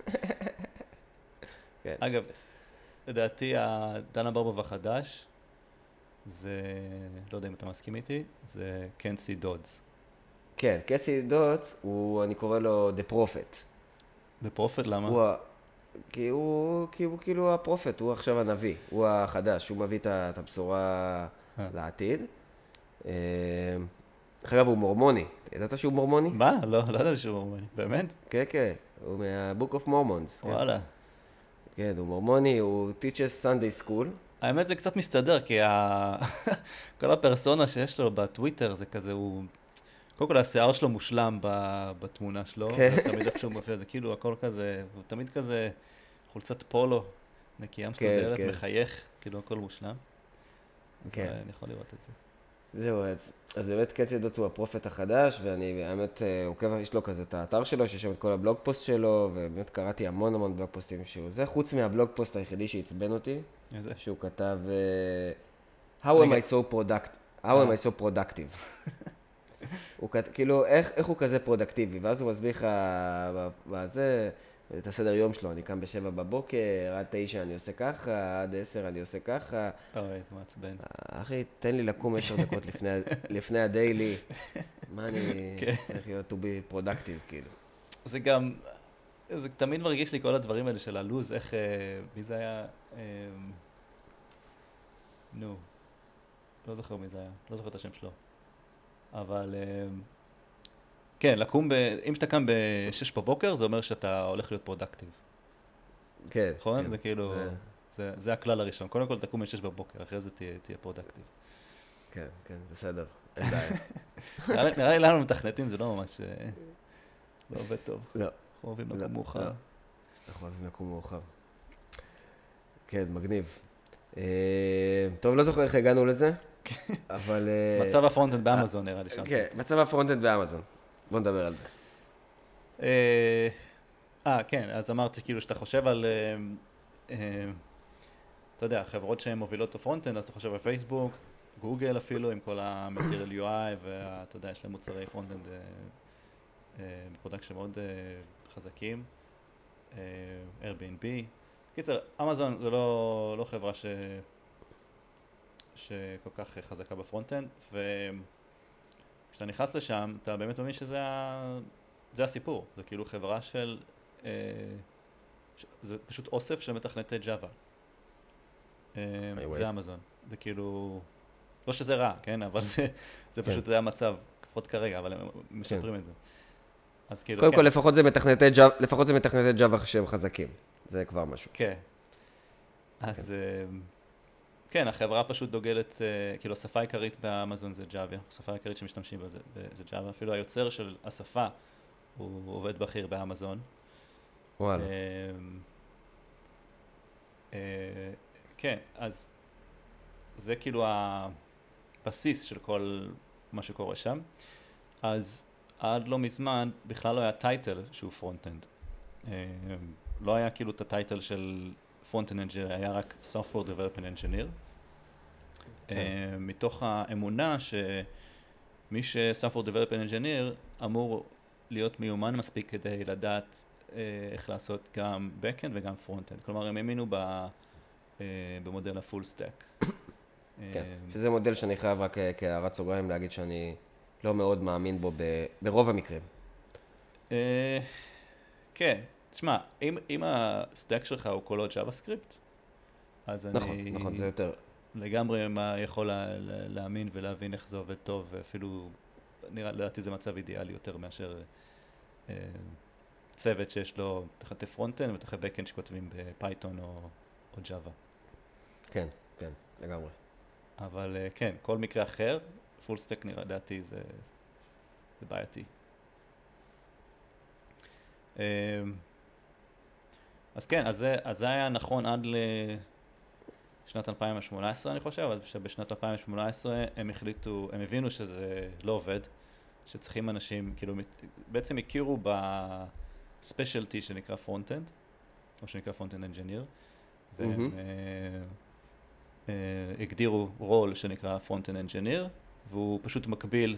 כן. אגב, לדעתי, הדן אברמוב החדש, זה, לא יודע אם אתה מסכים איתי, זה קנסי דודס. כן, קצי דוטס, הוא, אני קורא לו The Prophet. The Prophet, למה? הוא, כי הוא, כי הוא כאילו הפרופט, הוא עכשיו הנביא, הוא החדש, הוא מביא את הבשורה אה. לעתיד. אה, דרך אגב, הוא מורמוני. ידעת שהוא מורמוני? מה? לא, לא ידעתי שהוא מורמוני. באמת? כן, כן, הוא מה-Book of Mormons. כן. וואלה. כן, הוא מורמוני, הוא teaches Sunday school. האמת זה קצת מסתדר, כי ה... כל הפרסונה שיש לו בטוויטר זה כזה, הוא... קודם כל השיער שלו מושלם. בתמונה שלו, כן. תמיד איפה שהוא מופיע, זה כאילו הכל כזה, הוא תמיד כזה חולצת פולו, נקייה מסודרת, כן. מחייך, כאילו הכל מושלם. כן. אה, אני יכול לראות את זה. זהו, אז, אז באמת Kent C. Dodds הוא ה prophet החדש, ואני האמת אה, עוקב, יש לו כזה את האתר שלו, שיש שם את כל ה blog post שלו, ובאמת קראתי המון המון blog post ים שהוא זה, חוץ מה blog post היחידי שעצבן אותי, איזה? שהוא כתב אה, How am. I so product- How אה. am I so productive. הוא כת... כאילו, איך, איך הוא כזה פרודקטיבי? ואז הוא מסביר לך בזה, את הסדר יום שלו, אני קם בשבע בבוקר, עד תשע אני עושה ככה, עד עשר אני עושה ככה. אוי, זה מעצבן. אחי, תן לי לקום עשר דקות לפני, לפני הדיילי. מה אני כן. צריך להיות to be productive, כאילו. זה גם, זה תמיד מרגיש לי כל הדברים האלה של הלו"ז, איך, אה, מי זה היה? אה, נו, לא זוכר מי זה היה, לא זוכר את השם שלו. אבל אה, כן, לקום, ב, אם שאתה קם ב-6 בבוקר, זה אומר שאתה הולך להיות productive, כן. נכון? כן. זה כאילו, זה- זה, זה הכלל הראשון. קודם כל תקום ב-6 בבוקר, אחרי זה תהיה, תהיה productive. כן, כן, בסדר. אין בעיה. נראה, לי- לנו מתכנתים זה לא ממש, אה, לא עובד טוב. לא. אנחנו אוהבים לא, לקום מאוחר. לא. אנחנו אוהבים לקום מאוחר. כן, מגניב. אה, טוב, לא זוכר איך הגענו לזה, אבל... אה, מצב ה front-end באמזון נראה לי שם. כן, מצב ה front-end באמזון. בוא נדבר על זה. אה, אה, כן, אז אמרתי כאילו שאתה חושב על, אה, אה, אתה יודע, חברות שהן מובילות את ה front-end, אז אתה חושב על פייסבוק, גוגל אפילו, עם כל ה-Material UI, ואתה יודע, יש להם מוצרי front-end אה, אה, ב production מאוד אה, חזקים, אה, Airbnb. קיצר, אמזון זה לא, לא חברה ש... שכל כך חזקה ב front-end, וכשאתה נכנס לשם, אתה באמת מבין שזה ה... זה הסיפור, זה כאילו חברה של, אה, ש- זה פשוט אוסף של מתכנתי Java. אה. זה אמזון, זה כאילו, לא שזה רע, כן, אבל זה, זה כן. פשוט, זה המצב, לפחות כרגע, אבל הם משפרים את זה. אז כאילו, קודם כן, כל, לפחות זה מתכנתי ג'אווה- לפחות זה מתכנתי ג'אווה שהם חזקים. זה כבר משהו. כן. אז אה, כן, החברה פשוט דוגלת, אה, כאילו השפה העיקרית באמזון זה ג'אווה, השפה העיקרית שמשתמשים בה זה- זה ג'אווה, אפילו היוצר של השפה הוא עובד בכיר באמזון. וואלה. אמ, אה, כן, אז זה כאילו הבסיס של כל מה שקורה שם. אז עד לא מזמן בכלל לא היה title שהוא front-end. לא היה כאילו את ה title של front-end engineer, היה רק Software Development Engineer. כן. אה, מתוך האמונה שמי ש-Software Development Engineer אמור להיות מיומן מספיק כדי לדעת אה, איך לעשות גם Backend וגם Frontend. כלומר, הם האמינו ב, אה, במודל ה full stack. כן. שזה מודל שאני חייב רק כהערת סוגריים להגיד שאני לא מאוד מאמין בו ב- ברוב המקרים. כן, תשמע, אם, אם ה stack שלך הוא כולו JavaScript, אז נכון, אני נכון, זה יותר... לגמרי מה יכול לה, לה, להאמין ולהבין איך זה עובד טוב, ואפילו, נראה, לדעתי זה מצב אידיאלי יותר מאשר אה, צוות שיש לו תחתי front-end ותחתי backend שכותבים ב Python או, או Java. כן, כן, לגמרי. אבל אה, כן, כל מקרה אחר, full stack נראה לדעתי זה, זה בעייתי. אה, אז כן, אז זה, אז זה היה נכון עד לשנת 2018 אני חושב, אבל שבשנת 2018 הם החליטו, הם הבינו שזה לא עובד, שצריכים אנשים, כאילו בעצם הכירו ב specialty שנקרא front-end, או שנקרא front-end engineer, והם מהמם. אה, אה, הגדירו רול שנקרא Front-End Engineer, והוא פשוט מקביל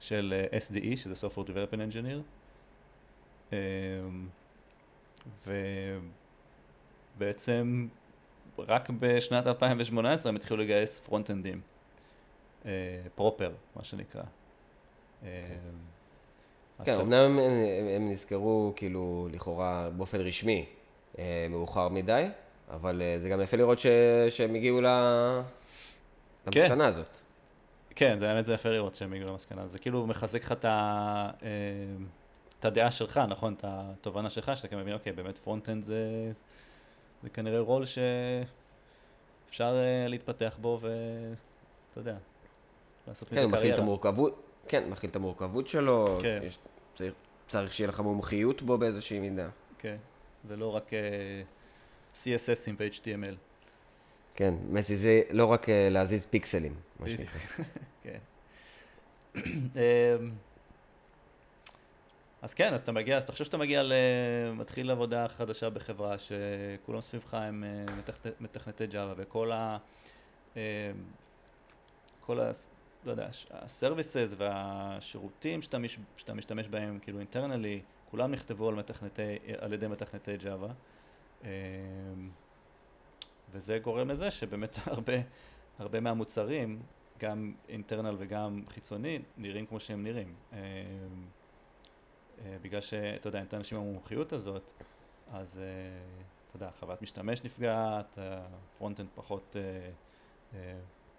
של אה, SDE, שזה Software Development Engineer. אה, ובעצם רק בשנת 2018 הם התחילו לגייס front-end ים, proper, מה שנקרא. אה, כן, אמנם הם, נזכרו כאילו לכאורה באופן רשמי אה, מאוחר מדי, אבל אה, זה גם יפה לראות שהם הגיעו כן. למסקנה הזאת. כן, זה האמת זה יפה לראות שהם הגיעו למסקנה, זה כאילו מחזק לך את, ה, אה, את הדעה שלך, נכון? את התובנה שלך, שאתה כאילו מבין, אוקיי, באמת front-end זה, זה כנראה רול שאפשר אה, להתפתח בו ואתה יודע, לעשות כן, מזה מכיל את קריירה. המורכבות, כן, מכיל את המורכבות שלו, כן. יש, צריך, צריך שיהיה לך מומחיות בו באיזושהי מידה. כן, ולא רק אה, CSSים ו-HTML. כן, מסי זה לא רק אה, להזיז פיקסלים, מה שנקרא. כן. אז כן, אז אתה מגיע, אז תחשוב שאתה מגיע ל... מתחיל עבודה חדשה בחברה שכולם סביבך הם אה, מתכנת- מתכנתי ג'אווה וכל ה... אמ, כל ה... לא יודע, ה-services והשירותים שאתה, מש... שאתה משתמש בהם, כאילו אינטרנלי, כולם נכתבו על, מתכנתי... על ידי מתכנתי ג'אווה. וזה גורם לזה שבאמת הרבה, הרבה מהמוצרים, גם אינטרנל וגם חיצוני, נראים כמו שהם נראים. אה, אה, בגלל שאתה יודע, אין את האנשים עם המומחיות הזאת, אז אה, אתה יודע, חוויית משתמש נפגעת, ה front-end פחות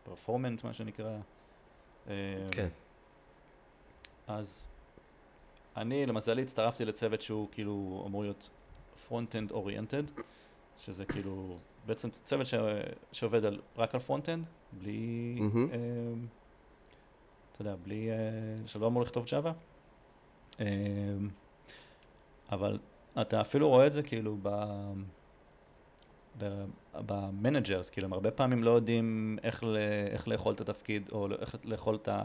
performant, מה שנקרא. אה, כן. אז אני, למזלי, הצטרפתי לצוות שהוא כאילו אמור להיות front-end oriented, שזה כאילו בעצם צוות ש... שעובד על, רק על front-end, בלי, מהמם. אה, אתה יודע, בלי, אה, שלא אמור לכתוב Java. אה, אבל אתה אפילו רואה את זה כאילו ב... ב managers, כאילו הם הרבה פעמים לא יודעים איך, ל, איך לאכול את התפקיד, או איך לאכול את, ה,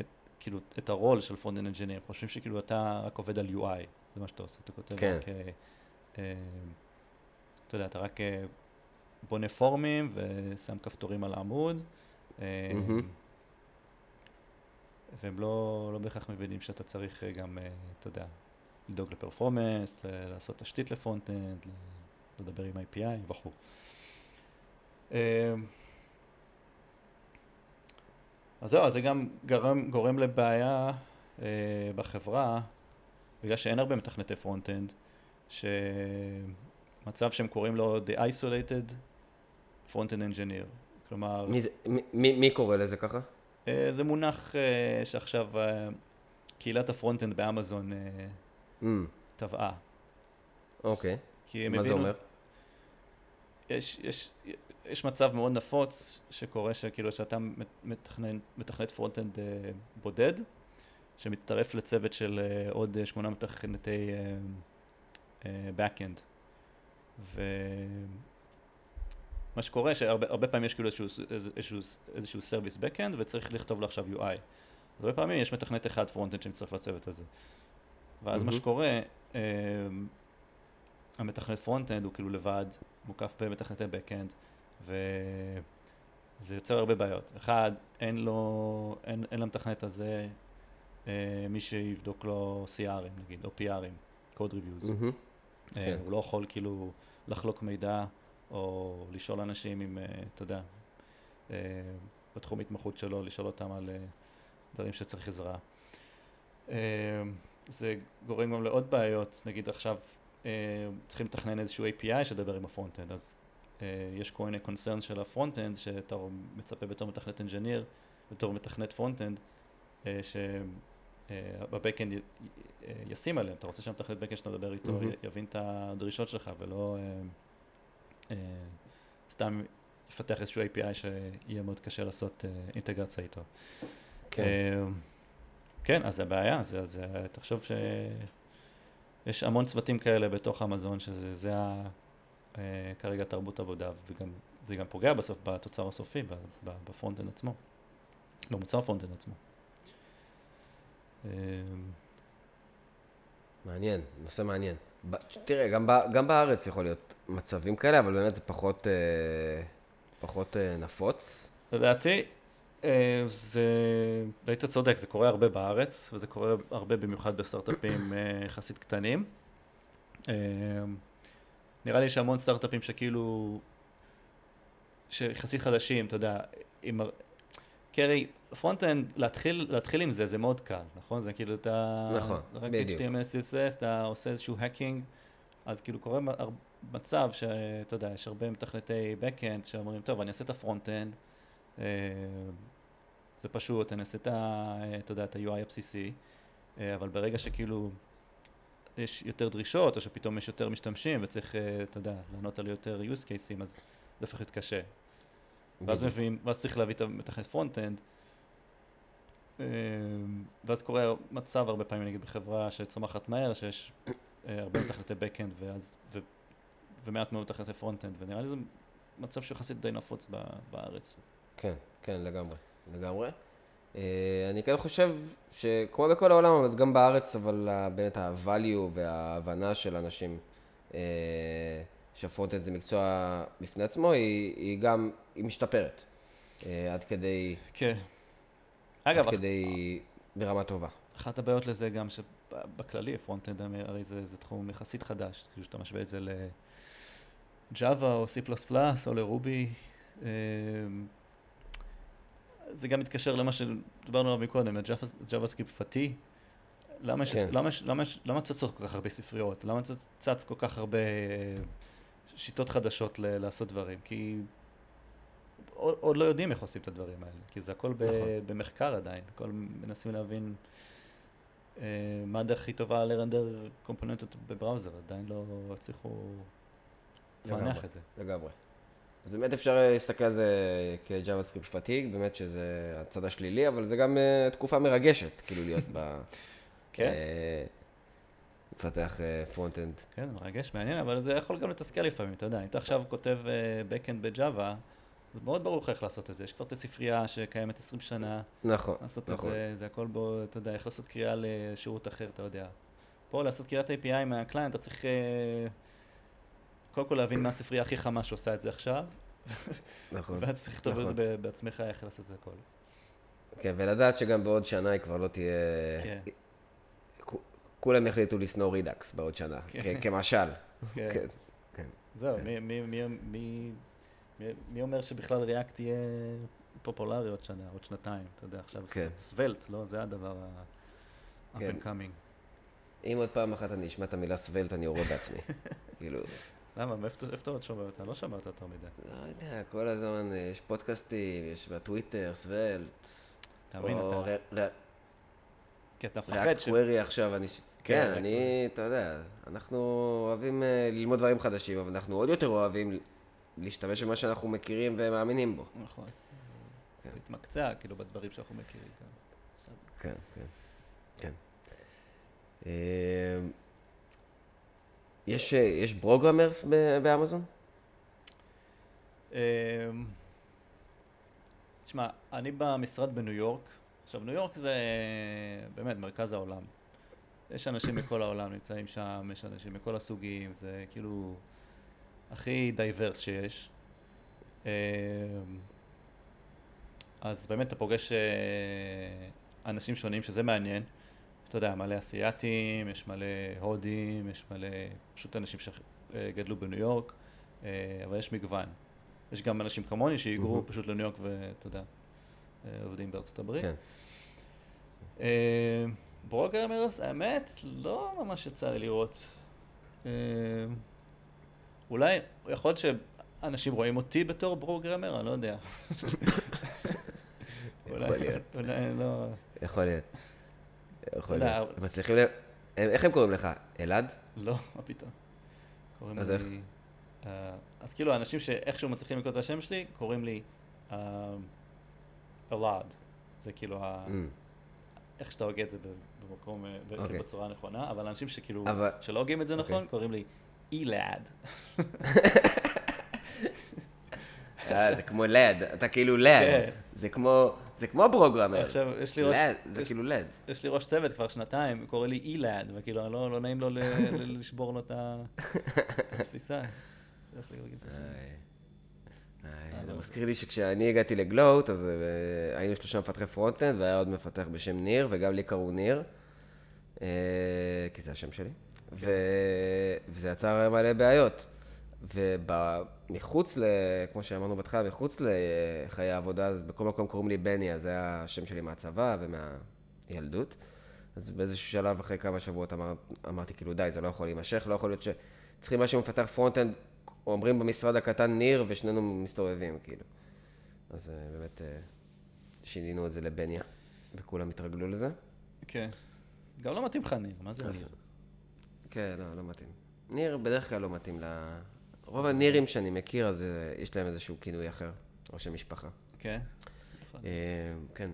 את, כאילו, את ה role של front engineer, חושבים שכאילו אתה רק עובד על UI, זה מה שאתה עושה, אתה כותב כן. רק, אה, אה, אתה יודע, אתה רק אה, בונה פורמים ושם כפתורים על העמוד, אה, מהמם. והם לא, לא בהכרח מבינים שאתה צריך אה, גם, אה, אתה יודע, לדאוג ל performance, לעשות תשתית ל front-end, ל- לדבר עם API וכו'. אה, אז זהו, אז זה גם גורם, גורם לבעיה אה, בחברה, בגלל שאין הרבה מתכנתי front-end, שמצב שהם קוראים לו The Isolated Front-End Engineer. כלומר, מי, מי, מי קורא לזה ככה? אה, זה מונח אה, שעכשיו אה, קהילת ה front-end באמזון Mm, טבעה. אוקיי, הם מה זה אומר? יש, יש, יש מצב מאוד נפוץ שקורה שכאילו שאתה מתכנן, מתכנת front-end בודד, שמצטרף לצוות של עוד שמונה מתכנתי back-end. ומה שקורה שהרבה הרבה פעמים יש כאילו איזשהו, איזשהו, איזשהו service back-end וצריך לכתוב לו עכשיו UI. אז הרבה פעמים יש מתכנת אחד front-end שמצטרף לצוות הזה. ואז מה. שקורה, אה, המתכנת front-end הוא כאילו לבד, מוקף במתכנתי back-end, וזה יוצר הרבה בעיות. אחד, אין לו, אין, אין למתכנת הזה אה, מי שיבדוק לו CR ים נגיד, או PR ים, code reviews. אה, כן. הוא לא יכול כאילו לחלוק מידע, או לשאול אנשים אם, אה, אתה יודע, אה, בתחום התמחות שלו, לשאול אותם על אה, דברים שצריך עזרה. זה גורם גם לעוד בעיות, נגיד עכשיו צריכים לתכנן איזשהו API שידבר עם ה front-end, אז יש כל מיני קונצרן של ה front-end, שאתה מצפה בתור מתכנת engineer, בתור מתכנת front-end, שב backend ישים עליהם, אתה רוצה שהמתכנת backend שאתה מדבר איתו. י- יבין את הדרישות שלך ולא סתם יפתח איזשהו API שיהיה מאוד קשה לעשות אה, אינטגרציה איתו. כן. אה, כן, אז זה בעיה, זה, זה, תחשוב שיש המון צוותים כאלה בתוך אמזון, שזה זה ה, אה, כרגע תרבות עבודה, וגם זה גם פוגע בסוף בתוצר הסופי, ב- ב- ב front-end עצמו, במוצר front-end עצמו. אה, מעניין, נושא מעניין. ב- תראה, גם, ב- גם בארץ יכול להיות מצבים כאלה, אבל באמת זה פחות, אה, פחות אה, נפוץ. לדעתי, אה, זה, היית צודק, זה קורה הרבה בארץ, וזה קורה הרבה במיוחד בסטארט-אפים אה, יחסית קטנים. אה, נראה לי יש המון סטארט-אפים שכאילו, שיחסית חדשים, אתה יודע, עם, הרי front-end, להתחיל, להתחיל עם זה, זה מאוד קל, נכון? זה כאילו אתה... נכון, רק בדיוק. HTML, CSS, אתה עושה איזשהו hacking, אז כאילו קורה מצב שאתה יודע, יש הרבה מתכנתי Backend שאומרים, טוב, אני אעשה את ה front-end, אה, זה פשוט, אני אעשה את ה... אתה יודע, את ה-UI הבסיסי, אה, אבל ברגע שכאילו יש יותר דרישות, או שפתאום יש יותר משתמשים וצריך, אה, אתה יודע, לענות על יותר use cases, אז זה הופך להיות קשה. ואז. מביאים, ואז צריך להביא את המתכנת front-end. אה, ואז קורה מצב הרבה פעמים, נגיד בחברה שצומחת מהר, שיש אה, הרבה מתכנתי backend ואז, ומעט מאוד מתכנתי front-end, ונראה לי זה מצב שיחסית די נפוץ בארץ. כן, כן, לגמרי, לגמרי. אה, אני כן חושב שכמו בכל העולם, אבל גם בארץ, אבל באמת ה-value וההבנה של אנשים שה frontend זה מקצוע בפני עצמו, היא, היא גם, היא משתפרת. אה, עד כדי, כן. אגב, עד כדי ברמה טובה. אחת הבעיות לזה גם שבכללי front-end הרי זה, זה תחום יחסית חדש, כאילו שאתה משווה את זה ל-Java או C++ או לרובי. אה, זה גם מתקשר למה שדיברנו עליו מקודם. למה, יש, כן. למה, צצות כל כך הרבה ספריות? למה צצ, צץ כל כך הרבה שיטות חדשות ל- לעשות דברים? כי עוד, עוד לא יודעים איך עושים את הדברים האלה, כי זה הכל ב, נכון. במחקר עדיין, הכל מנסים להבין אה, מה הדרך הכי טובה לרנדר קומפוננטות בבראוזר, עדיין לא הצליחו לפענח. את זה. לגמרי. אז באמת אפשר להסתכל על זה כ-JavaScript fatigue, באמת שזה הצד השלילי, אבל זה גם אה, תקופה מרגשת, כאילו להיות ב... כן. אה, לפתח front-end. כן, מרגש, מעניין, אבל זה יכול גם לתסכל לפעמים, אתה יודע, אם אתה עכשיו כותב אה, backend ב Java, אז מאוד ברור לך איך לעשות את זה, יש כבר את הספרייה שקיימת 20 שנה, נכון, לעשות את נכון. זה, זה הכל בו, אתה יודע, איך לעשות קריאה לשירות אחר, אתה יודע. פה לעשות קריאת API מה client, אתה צריך אה, קודם כל להבין מה הספרייה הכי חמה שעושה את זה עכשיו, נכון. ואז צריך לכתוב נכון. בעצמך איך לעשות את הכל. כן, ולדעת שגם בעוד שנה היא כבר לא תהיה... כן. כולם יחליטו לשנוא Redux בעוד שנה, כן. כמשל. כן. כן, כן. זהו, מי- אומר שבכלל React תהיה פופולרי עוד שנה, עוד שנתיים, אתה יודע, עכשיו. סוולט, לא? זה הדבר ה-up and coming. אם עוד פעם אחת אני אשמע את המילה סוולט, אני יורד בעצמי. כאילו, למה? מאיפה איפה אתה עוד שומע אותה? לא שמעת יותר מדי. לא יודע, כל הזמן אה, יש פודקאסטים, יש בטוויטר, סוולט. אתה מבין? אתה- כי אתה מפחד ריאקט ש... קווירי עכשיו, אני... כן, כן, אני, אתה יודע, אנחנו אוהבים אה, ללמוד דברים חדשים, אבל אנחנו עוד יותר אוהבים להשתמש במה שאנחנו מכירים ומאמינים בו. נכון. כן. להתמקצע, כאילו, בדברים שאנחנו מכירים. כן. כן, כן, כן. אה, יש, אה, יש programmers ב- באמזון? אמ, תשמע, אני במשרד בניו יורק. עכשיו, ניו יורק זה באמת מרכז העולם. יש אנשים מכל העולם נמצאים שם, יש אנשים מכל הסוגים, זה כאילו הכי diverse שיש. אמ, אז באמת אתה פוגש אה, אנשים שונים שזה מעניין. אתה יודע, מלא אסייתים, יש מלא הודים, יש מלא פשוט אנשים שגדלו בניו יורק, אה, אבל יש מגוון. יש גם אנשים כמוני שהיגרו מהמם. פשוט לניו יורק ואתה יודע, אה, עובדים בארצות הברית. כן. brogrammers, האמת, לא ממש יצא לי לראות. אה, אולי, יכול להיות שאנשים רואים אותי בתור ברוגרמר, אני לא יודע. יכול להיות. אולי לא... יכול להיות. יכול יודע, להיות. הם מצליחים ל... איך הם קוראים לך? אלעד? לא, מה פתאום. קוראים לי... אה, אז כאילו, האנשים שאיכשהו מצליחים לקרוא את השם שלי, קוראים לי אה, אלעד. זה כאילו, ה- Mm. איך שאתה הוגה את זה במקום, אה, ב- אוקיי. בצורה הנכונה, אבל אנשים שכאילו, אבל- שלא הוגים את זה נכון, אוקיי. קוראים לי אילעד. אה, זה כמו לד, אתה כאילו לד. כן. זה כמו... זה כמו programmer. עכשיו, יש לי ראש... לד, זה כאילו לד. יש לי ראש צוות כבר שנתיים, קורא לי אילעד, וכאילו, לא לא נעים לו לשבור לו את התפיסה. איך להגיד את השם? איי. איי, אה, זה לא. מזכיר לי שכשאני הגעתי ל-Gloat, אז אה, היינו שלושה מפתחי frontend, והיה עוד מפתח בשם ניר, וגם לי קראו ניר, אה, כי זה השם שלי, ו- וזה יצר מלא בעיות. ומחוץ ל... כמו שאמרנו בהתחלה, מחוץ לחיי העבודה, אז בכל מקום קוראים לי בני, אז זה היה השם שלי מהצבא ומהילדות. אז באיזשהו שלב, אחרי כמה שבועות, אמר, אמרתי, כאילו, די, זה לא יכול להימשך, לא יכול להיות שצריכים משהו מפתח front-end, אומרים במשרד הקטן ניר, ושנינו מסתובבים, כאילו. אז אה, באמת אה, שינינו את זה לבניה, וכולם התרגלו לזה. כן. גם לא מתאים לך ניר, מה זה ניר? כן, לא, לא מתאים. ניר בדרך כלל לא מתאים ל... רוב הנירים שאני מכיר, אז אה, יש להם איזשהו כינוי אחר, או שם משפחה. כן. כן.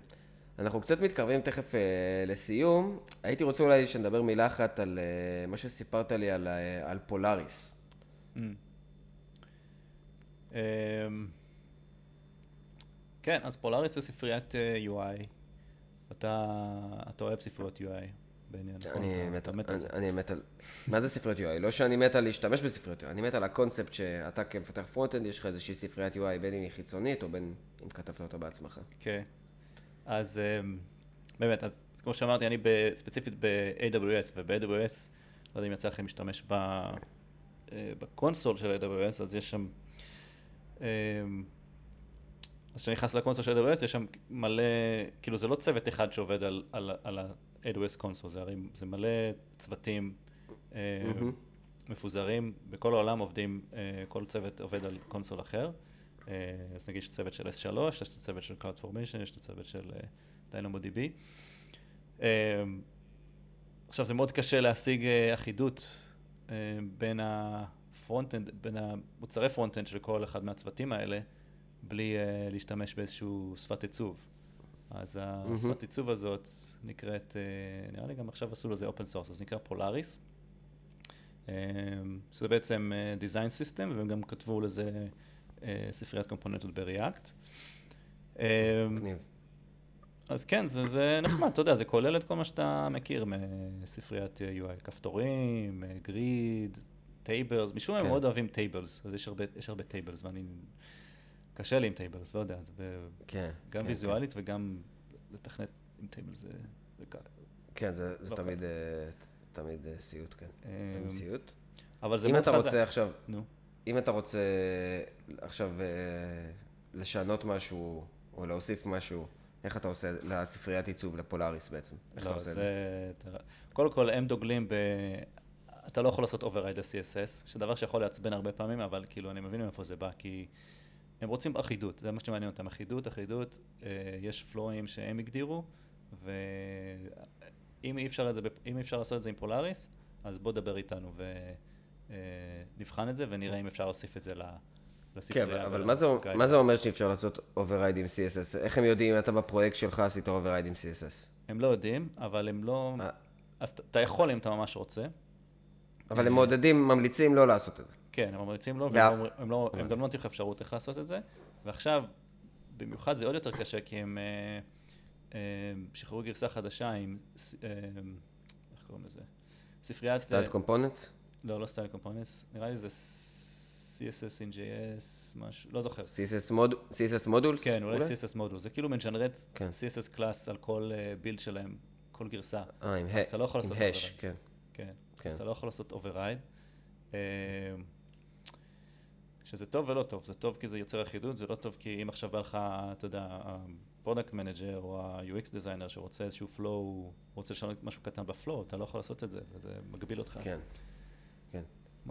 אנחנו קצת מתקרבים תכף לסיום. הייתי רוצה אולי שנדבר מילה אחת על מה שסיפרת לי על, על פולאריס. Mm. כן, אז Polaris זה ספריית אה, UI. אתה, אתה אוהב ספריות UI בעניין, נכון? אני מת, מת על זה. אני מת על... מה זה ספריות UI? לא שאני מת על להשתמש בספריות UI, אני מת על הקונספט שאתה כמפתח front-end, יש לך איזושהי ספריית UI, בין אם היא חיצונית או בין אם כתבת אותה בעצמך. כן. אז אמ, באמת, אז כמו שאמרתי, אני ספציפית ב-AWS, וב-AWS, לא יודע אם יצא לכם להשתמש אה, ב-console של AWS, אז יש שם... אמ, אז כשאני נכנס ל-console של AWS, יש שם מלא, כאילו זה לא צוות אחד שעובד על, על, על ה- AWS console, זה הרי, זה מלא צוותים mm-hmm. מפוזרים, בכל העולם עובדים, אה, כל צוות עובד על console אחר. אה, אז נגיד יש צוות של S3, יש את הצוות של CloudFormation, יש את הצוות של DynamoDB. עכשיו זה מאוד קשה להשיג אחידות בין ה-front-end, בין המוצרי front-end של כל אחד מהצוותים האלה. בלי uh, להשתמש באיזשהו שפת עיצוב. אז mm-hmm. השפת עיצוב הזאת נקראת, uh, נראה לי גם עכשיו עשו לזה open source, אז נקרא Polaris. Um, שזה בעצם דיזיין uh, סיסטם, והם גם כתבו לזה uh, ספריית קומפוננטות ב-React. Um, אז כן, זה, זה נחמד, אתה יודע, זה כולל את כל מה שאתה מכיר מספריית UI, כפתורים, grid, tables, משום מה כן. הם מאוד אוהבים tables, אז יש הרבה, יש הרבה tables, ואני קשה לי עם tables, לא יודע, זה ב... כן. גם כן, ויזואלית כן. וגם לתכנת עם tables זה... כן, זה, זה לא תמיד, uh, תמיד uh, סיוט, כן. Um, תמיד סיוט. אבל זה מאוד חזק. אם אתה רוצה עכשיו. אם אתה רוצה עכשיו uh, לשנות משהו, או להוסיף משהו, איך אתה עושה לספריית עיצוב, לפולאריס בעצם? איך לא, אתה עושה. את זה? קודם כל, הם דוגלים ב... אתה לא יכול לעשות override ל-CSS, שדבר שיכול לעצבן הרבה פעמים, אבל כאילו, אני מבין מאיפה זה בא, כי... הם רוצים אחידות, זה מה שמעניין אותם, אחידות, אחידות, אה, יש פלואים שהם הגדירו, ואם אי אפשר, זה, אי אפשר לעשות את זה עם פולאריס, אז בוא דבר איתנו ונבחן אה, את זה ונראה אם אפשר להוסיף את זה לספרייה. כן, אבל מה זה, מה זה אומר שאי אפשר לעשות override עם CSS? איך הם יודעים אם אתה בפרויקט שלך עשית override עם CSS? הם לא יודעים, אבל הם לא... מה? אז אתה יכול אם אתה ממש רוצה. אבל הם מעודדים, ממליצים לא לעשות את זה. כן, הם ממליצים לו, והם לא, הם, לא, הם גם לא נותנים לך אפשרות איך לעשות את זה. ועכשיו, במיוחד זה עוד יותר קשה, כי הם אה, אה, שחררו גרסה חדשה עם, אה, איך קוראים לזה? ספריית... styled components? לא, לא styled components, נראה לי זה CSS in JS, משהו, לא זוכר. CSS modules? כן, אולי CSS modules. זה כאילו מג'נרט כן. CSS class על כל build שלהם, כל גרסה. אה, עם ה-hash, כן. כן, אז אתה לא יכול לעשות override. שזה טוב ולא טוב, זה טוב כי זה יוצר אחידות, זה לא טוב כי אם עכשיו בא לך, אתה יודע, ה-product manager או ה- UX designer שרוצה איזשהו flow, רוצה לשנות משהו קטן ב-flow, אתה לא יכול לעשות את זה, וזה מגביל אותך. כן, כן.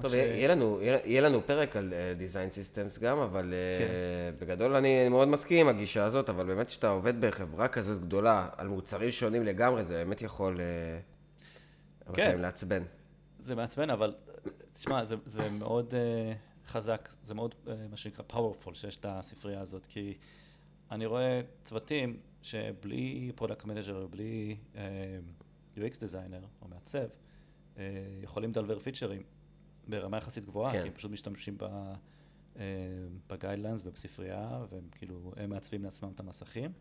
טוב, ש... יהיה, לנו, יהיה לנו פרק על design uh, systems גם, אבל uh, כן. בגדול אני, אני מאוד מסכים עם הגישה הזאת, אבל באמת כשאתה עובד בחברה כזאת גדולה, על מוצרים שונים לגמרי, זה באמת יכול uh, כן. לעצבן. זה מעצבן, אבל תשמע, זה, זה מאוד... Uh... חזק, זה מאוד אה, מה שנקרא powerful שיש את הספרייה הזאת, כי אני רואה צוותים שבלי product manager, בלי uh, UX designer או מעצב, uh, יכולים לדלבר פיצ'רים ברמה יחסית גבוהה, כן. כי הם פשוט משתמשים ב-guidelines ובספרייה, והם כאילו, הם מעצבים לעצמם את המסכים.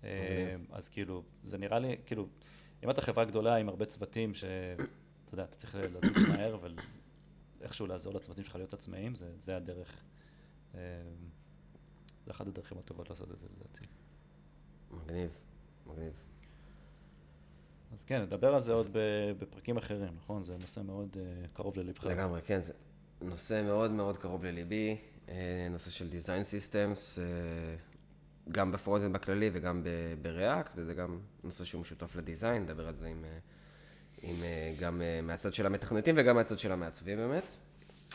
Uh, אז כאילו, זה נראה לי, כאילו, אם אתה חברה גדולה עם הרבה צוותים, שאתה יודע, אתה צריך לזוז מהר איכשהו לעזור לצוותים שלך להיות עצמאיים, זה, זה הדרך, אה, זה אחת הדרכים הטובות לעשות את זה לדעתי. מגניב, מגניב. אז כן, נדבר על זה אז... עוד בפרקים אחרים, נכון? זה נושא מאוד uh, קרוב ללבך. לגמרי, כן. זה, נושא מאוד מאוד קרוב לליבי, אה, נושא של Design Systems, אה, גם בפרונטנד בכללי וגם ב-React, וזה גם נושא שהוא משותף לדיזיין, נדבר על זה עם, אה, עם, גם מהצד של המתכנתים וגם מהצד של המעצבים באמת,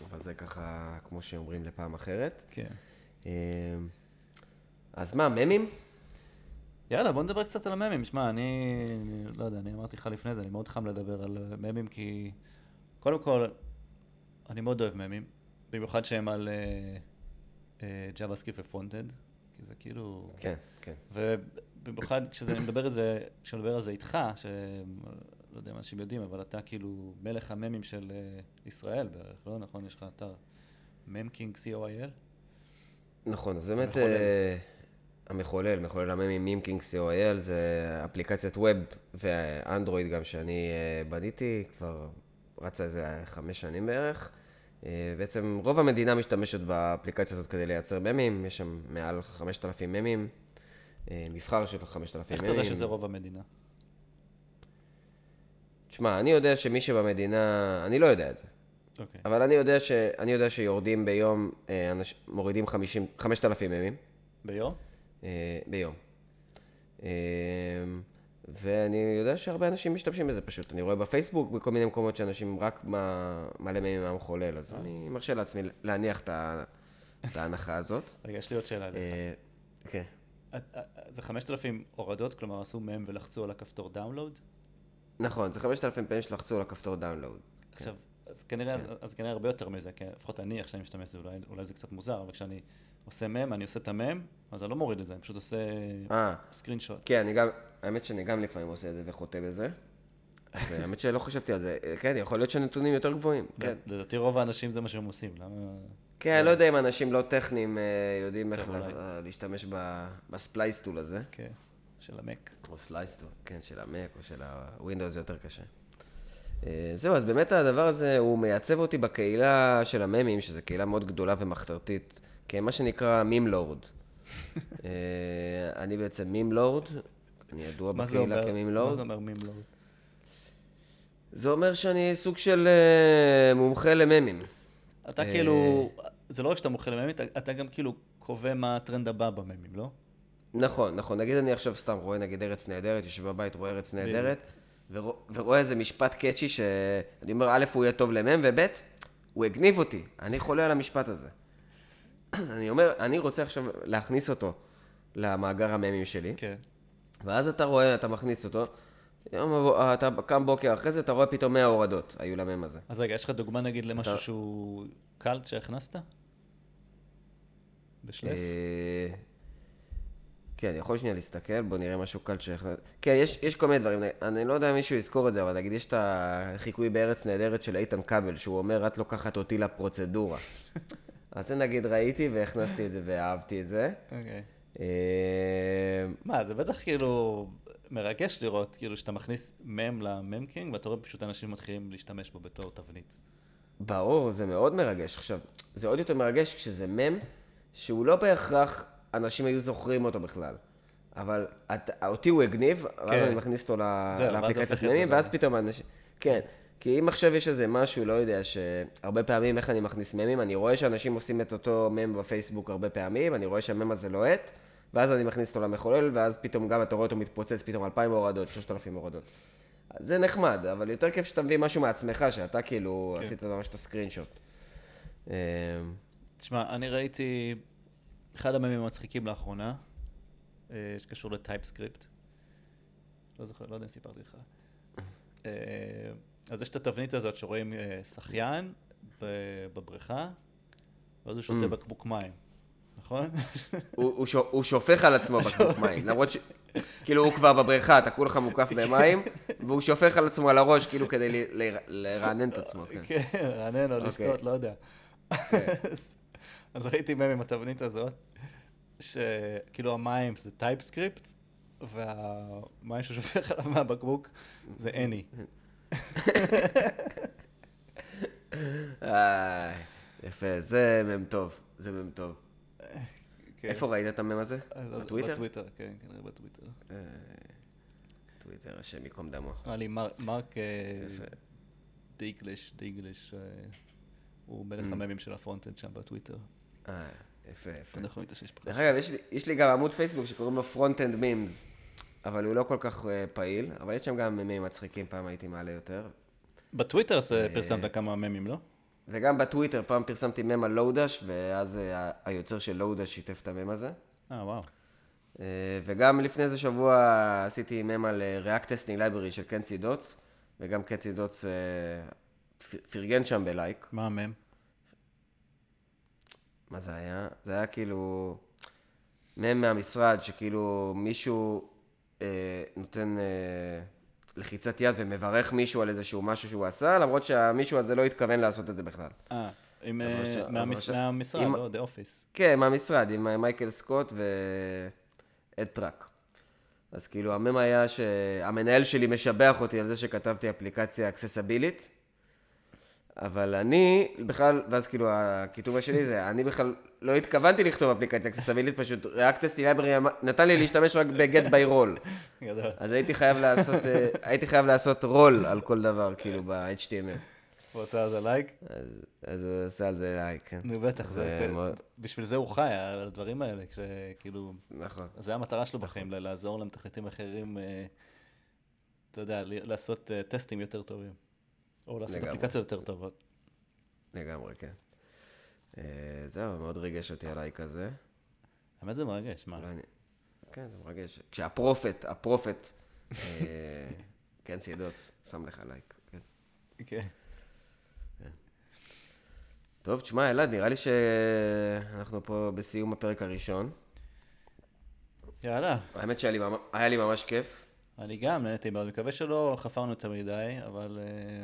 אבל זה ככה, כמו שאומרים, לפעם אחרת. כן. אז מה, ממים? יאללה, בוא נדבר קצת על הממים. שמע, אני, אני לא יודע, אני אמרתי לך לפני זה, אני מאוד חם לדבר על ממים, כי קודם כל, אני מאוד אוהב ממים, במיוחד שהם על ג'אווה סקריפט ופרונטד, כי זה כאילו... כן, כן. ובמיוחד כשאני מדבר, זה, כשאני מדבר על זה איתך, שלא יודע אם אנשים יודעים, אבל אתה כאילו מלך הממים של uh, ישראל בערך, לא נכון? יש לך אתר ממקינג co.il? נכון, אז באמת... המחולל. המחולל, מחולל הממים ממקינג co.il, זה אפליקציית ווב ואנדרואיד גם שאני uh, בניתי, כבר רצה איזה חמש שנים בערך. אה, בעצם רוב המדינה משתמשת באפליקציה הזאת כדי לייצר ממים, יש שם מעל 5,000 ממים, אה, מבחר של 5,000 ממים. איך אתה יודע שזה רוב המדינה? תשמע, אני יודע שמי שבמדינה, אני לא יודע את זה. Okay. אוקיי. אבל אני יודע, ש, אני יודע שיורדים ביום, אה, אנש, מורידים 50, 5,000 ממים. ביום? ביום. ואני יודע שהרבה אנשים משתמשים בזה פשוט. אני רואה בפייסבוק, בכל מיני מקומות שאנשים רק מלא מימים מהמחולל, אז אני מרשה לעצמי להניח את ההנחה הזאת. רגע, יש לי עוד שאלה. אה, כן. זה 5,000 הורדות, כלומר עשו מהם ולחצו על הכפתור download? נכון, זה 5,000 פעמים שלחצו על הכפתור download. עכשיו, אז כנראה, כן. אז כנראה הרבה יותר מזה, כי לפחות אני, איך שאני משתמש בזה, אולי, אולי זה קצת מוזר, אבל כשאני עושה מם, אני עושה את המם, אז אני לא מוריד את זה, אני פשוט עושה screenshot. כן, אני גם, האמת שאני גם לפעמים עושה את זה וחוטא בזה. אז אה, האמת שלא חשבתי על זה. כן, יכול להיות שהנתונים יותר גבוהים, כן. לדעתי רוב האנשים זה מה שהם עושים, למה... כן, אני לא יודע אם אנשים לא טכניים אה, יודעים איך להשתמש ב-slice tool הזה. כן, של ה-Mac. או slice tool, כן, של ה-Mac או של ה-Windows זה יותר קשה. אה, זהו, אז באמת הדבר הזה, הוא מייצב אותי בקהילה של הממים, שזו קהילה מאוד גדולה ומחתרתית, כמה שנקרא מים לורד. אני בעצם מים לורד, אני ידוע בקהילה כמים לורד. מה זה אומר מים לורד? זה אומר שאני סוג של uh, מומחה לממים. אתה כאילו, זה לא רק שאתה מומחה לממים, אתה גם כאילו קובע מה הטרנד הבא בממים, לא? נכון, נכון. נגיד אני עכשיו סתם רואה נגיד ארץ נהדרת, יושב בבית, רואה ארץ נהדרת, ורואה איזה משפט קאצ'י שאני אומר, א', הוא יהיה טוב למם, וב', הוא הגניב אותי. אני חולה על המשפט הזה. אני אומר, אני רוצה עכשיו להכניס אותו למאגר הממים שלי. כן. ואז אתה רואה, אתה מכניס אותו, יום, אתה קם בוקר אחרי זה, אתה רואה פתאום 100 הורדות היו למם הזה. אז רגע, יש לך דוגמה נגיד למשהו אתה... שהוא קלט שהכנסת? בשלף? כן, אני יכול שנייה להסתכל, בוא נראה משהו קלט שהכנסת. כן, יש, יש כל מיני דברים, אני לא יודע אם מישהו יזכור את זה, אבל נגיד יש את החיקוי בארץ נהדרת של איתן כבל, שהוא אומר, את לוקחת אותי לפרוצדורה. אז זה נגיד ראיתי והכנסתי את זה ואהבתי את זה. אוקיי. אה, מה, זה בטח כאילו מרגש לראות, כאילו, שאתה מכניס מם לממקינג, ואתה רואה פשוט אנשים מתחילים להשתמש בו בתור תבנית. ברור, זה מאוד מרגש. עכשיו, זה עוד יותר מרגש כשזה מם, שהוא לא בהכרח אנשים היו זוכרים אותו בכלל. אבל את, אותי הוא הגניב, כן. ואז אני מכניס אותו לאפליקציית ממים, ואז פתאום אנשים... כן. כי אם עכשיו יש איזה משהו, לא יודע, שהרבה פעמים איך אני מכניס ממים, אני רואה שאנשים עושים את אותו מם בפייסבוק הרבה פעמים, אני רואה שהמם הזה לוהט, ואז אני מכניס אותו למחולל, ואז פתאום גם אתה רואה אותו מתפוצץ, פתאום 2,000 הורדות, 3,000 הורדות. זה נחמד, אבל יותר כיף שאתה מביא משהו מעצמך, שאתה כאילו כן. עשית ממש את הסקרין שוט. אמ, תשמע, אני ראיתי אחד הממים המצחיקים לאחרונה, אה, שקשור לטייפסקריפט. לא זוכר, לא יודע אם סיפרתי לך. אה, אז יש את התבנית הזאת שרואים אה, שחיין בבריכה, ואז הוא שותה אממ בקבוק מים. נכון? הוא שופך על עצמו בקבוק מים, למרות ש... כאילו הוא כבר בבריכה, אתה כולך מוקף במים, והוא שופך על עצמו על הראש, כאילו כדי לרענן את עצמו. כן, כן לרענן או לשתות, אוקיי. לא יודע. אז ראיתי מם עם התבנית הזאת, שכאילו המים זה TypeScript, והמים שהוא שופך עליו מהבקבוק זה אני. יפה, זה מם טוב, זה מם טוב. כן. איפה ראית את המם הזה? לא, בטוויטר? בטוויטר, כן, כנראה בטוויטר. אה, טוויטר, השם יקום דמו. נראה לי מרק אה, דלגליש, אה, הוא מלך הממים של ה frontend שם בטוויטר. אה, יפה, יפה. אנחנו שיש פחות. דרך אגב, יש לי, יש לי גם עמוד פייסבוק שקוראים לו Frontend Memes, אבל הוא לא כל כך אה, פעיל, אבל יש שם גם מימים מצחיקים, פעם הייתי מעלה יותר. בטוויטר זה פרסמת כמה ממים, לא? וגם בטוויטר, פעם פרסמתי מם על לואודש, ואז אה, היוצר של לואודש שיתף את המם הזה. אה, וואו. אה, וגם לפני איזה שבוע עשיתי מם על אה, React Testing Library של קנצי דוטס, וגם אה, פ- פרגן שם בלייק. מה המם? מה זה היה? זה היה כאילו מם מהמשרד, שכאילו מישהו אה, נותן אה, לחיצת יד ומברך מישהו על איזשהו משהו שהוא עשה, למרות שהמישהו הזה לא התכוון לעשות את זה בכלל. אה, עם, אה, מהמש- מהמשרד, עם- לא, The Office. כן, מהמשרד, עם אה, מייקל סקוט ואד טראק. אז כאילו, המם היה שהמנהל שלי משבח אותי על זה שכתבתי אפליקציה אקססבילית, אבל אני בכלל, ואז כאילו הכיתוב השני זה, אני בכלל לא התכוונתי לכתוב אפליקציה אקססבילית, פשוט React Testing Library נתן לי להשתמש רק ב-get by roll. גדול. אז הייתי חייב לעשות, אה, הייתי חייב לעשות רול על כל דבר, כאילו, ב-HTML. הוא עושה על זה לייק? אז, הוא עושה על זה לייק, כן. נו, בטח, בשביל זה הוא חי, על הדברים האלה, כשכאילו, נכון. זה המטרה שלו בחיים, ל- לעזור למתכנתים אחרים, אה, אתה יודע, לעשות אה, טסטים יותר טובים, או לעשות לגמרי. אפליקציות יותר טובות. לגמרי, כן. אה, זהו, מאוד ריגש אותי הלייק הזה. האמת זה מרגש, מה? אני... כן, זה מרגש. כשהפרופט, הפרופט, אה, כן, סידוץ, שם לך לייק. כן. כן. טוב, תשמע, אלעד, נראה לי שאנחנו פה בסיום הפרק הראשון. יאללה, האמת שהיה לי ממש כיף. אני גם נהניתי מאוד, מקווה שלא חפרנו יותר מדי, אבל אה,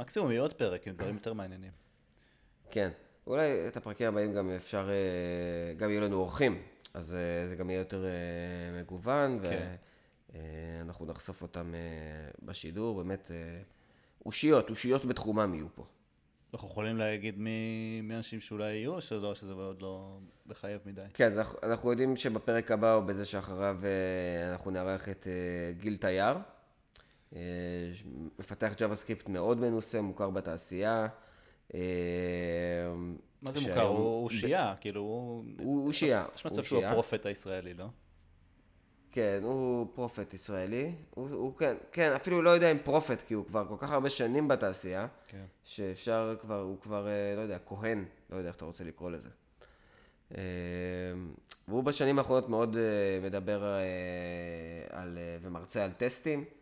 מקסימום יהיה עוד פרק עם דברים יותר מעניינים. כן. אולי את הפרקים הבאים גם אפשר, אה, גם יהיו לנו אורחים, אז אה, זה גם יהיה יותר אה, מגוון, כן. ואנחנו נחשוף אותם בשידור, באמת, אושיות, אושיות בתחומם יהיו פה. אנחנו יכולים להגיד מי מי האנשים שאולי יהיו, או שלא, שזה עוד לא מחייב מדי. כן, אנחנו, אנחנו יודעים שבפרק הבא או בזה שאחריו אנחנו נארח את גיל תייר, מפתח JavaScript מאוד מנוסה, מוכר בתעשייה. אה, מה זה מוכר? הוא אושייה, כאילו, הוא... אושייה. יש מצב הוא שהוא. הפרופט הישראלי, לא? כן, הוא פרופט ישראלי. הוא, הוא כן, כן, אפילו לא יודע אם פרופט, כי הוא כבר כל כך הרבה שנים בתעשייה, כן. שאפשר כבר, הוא כבר, אה, לא יודע, כהן, לא יודע איך אתה רוצה לקרוא לזה. אה, והוא בשנים האחרונות מאוד אה, מדבר אה, על, אה, ומרצה על טסטים, אה,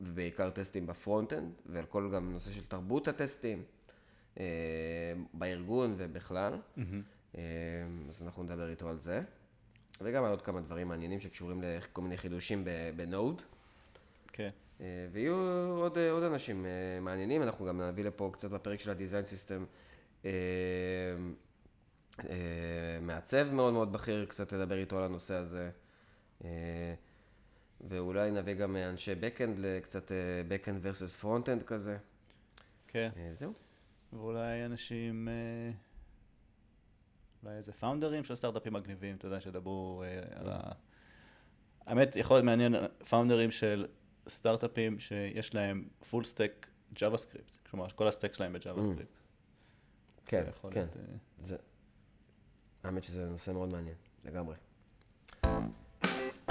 ובעיקר טסטים ב frontend, ועל כל גם נושא של תרבות הטסטים, אה, בארגון ובכלל. אה, אז אנחנו נדבר איתו על זה. וגם על עוד כמה דברים מעניינים שקשורים לכל מיני חידושים ב Node. כן. אה, ויהיו עוד, אה, עוד אנשים אה, מעניינים, אנחנו גם נביא לפה קצת בפרק של ה design system אה, אה, מעצב מאוד מאוד בכיר, קצת לדבר איתו על הנושא הזה. אה, ואולי נביא גם אנשי backend לקצת אה, backend versus frontend כזה. כן. אה, זהו. ואולי אנשים, אה, אולי איזה פאונדרים של סטארט-אפים מגניבים, אתה יודע, שידברו אה, על ה... האמת, יכול להיות מעניין, פאונדרים של סטארט-אפים שיש להם full stack JavaScript, כלומר, כל ה stack שלהם ב-JavaScript. כן, זה יכול כן. אה, זה... האמת שזה נושא מאוד מעניין, לגמרי.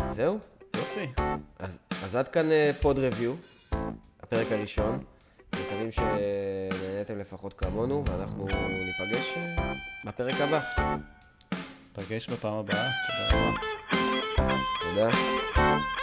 זהו? יופי. אז, אז עד כאן אה, פוד ריוויו, הפרק הראשון. מקווים שנהניתם לפחות כמונו, ואנחנו ניפגש אה, בפרק הבא. פגש בפעם הבאה, תודה רבה. תודה.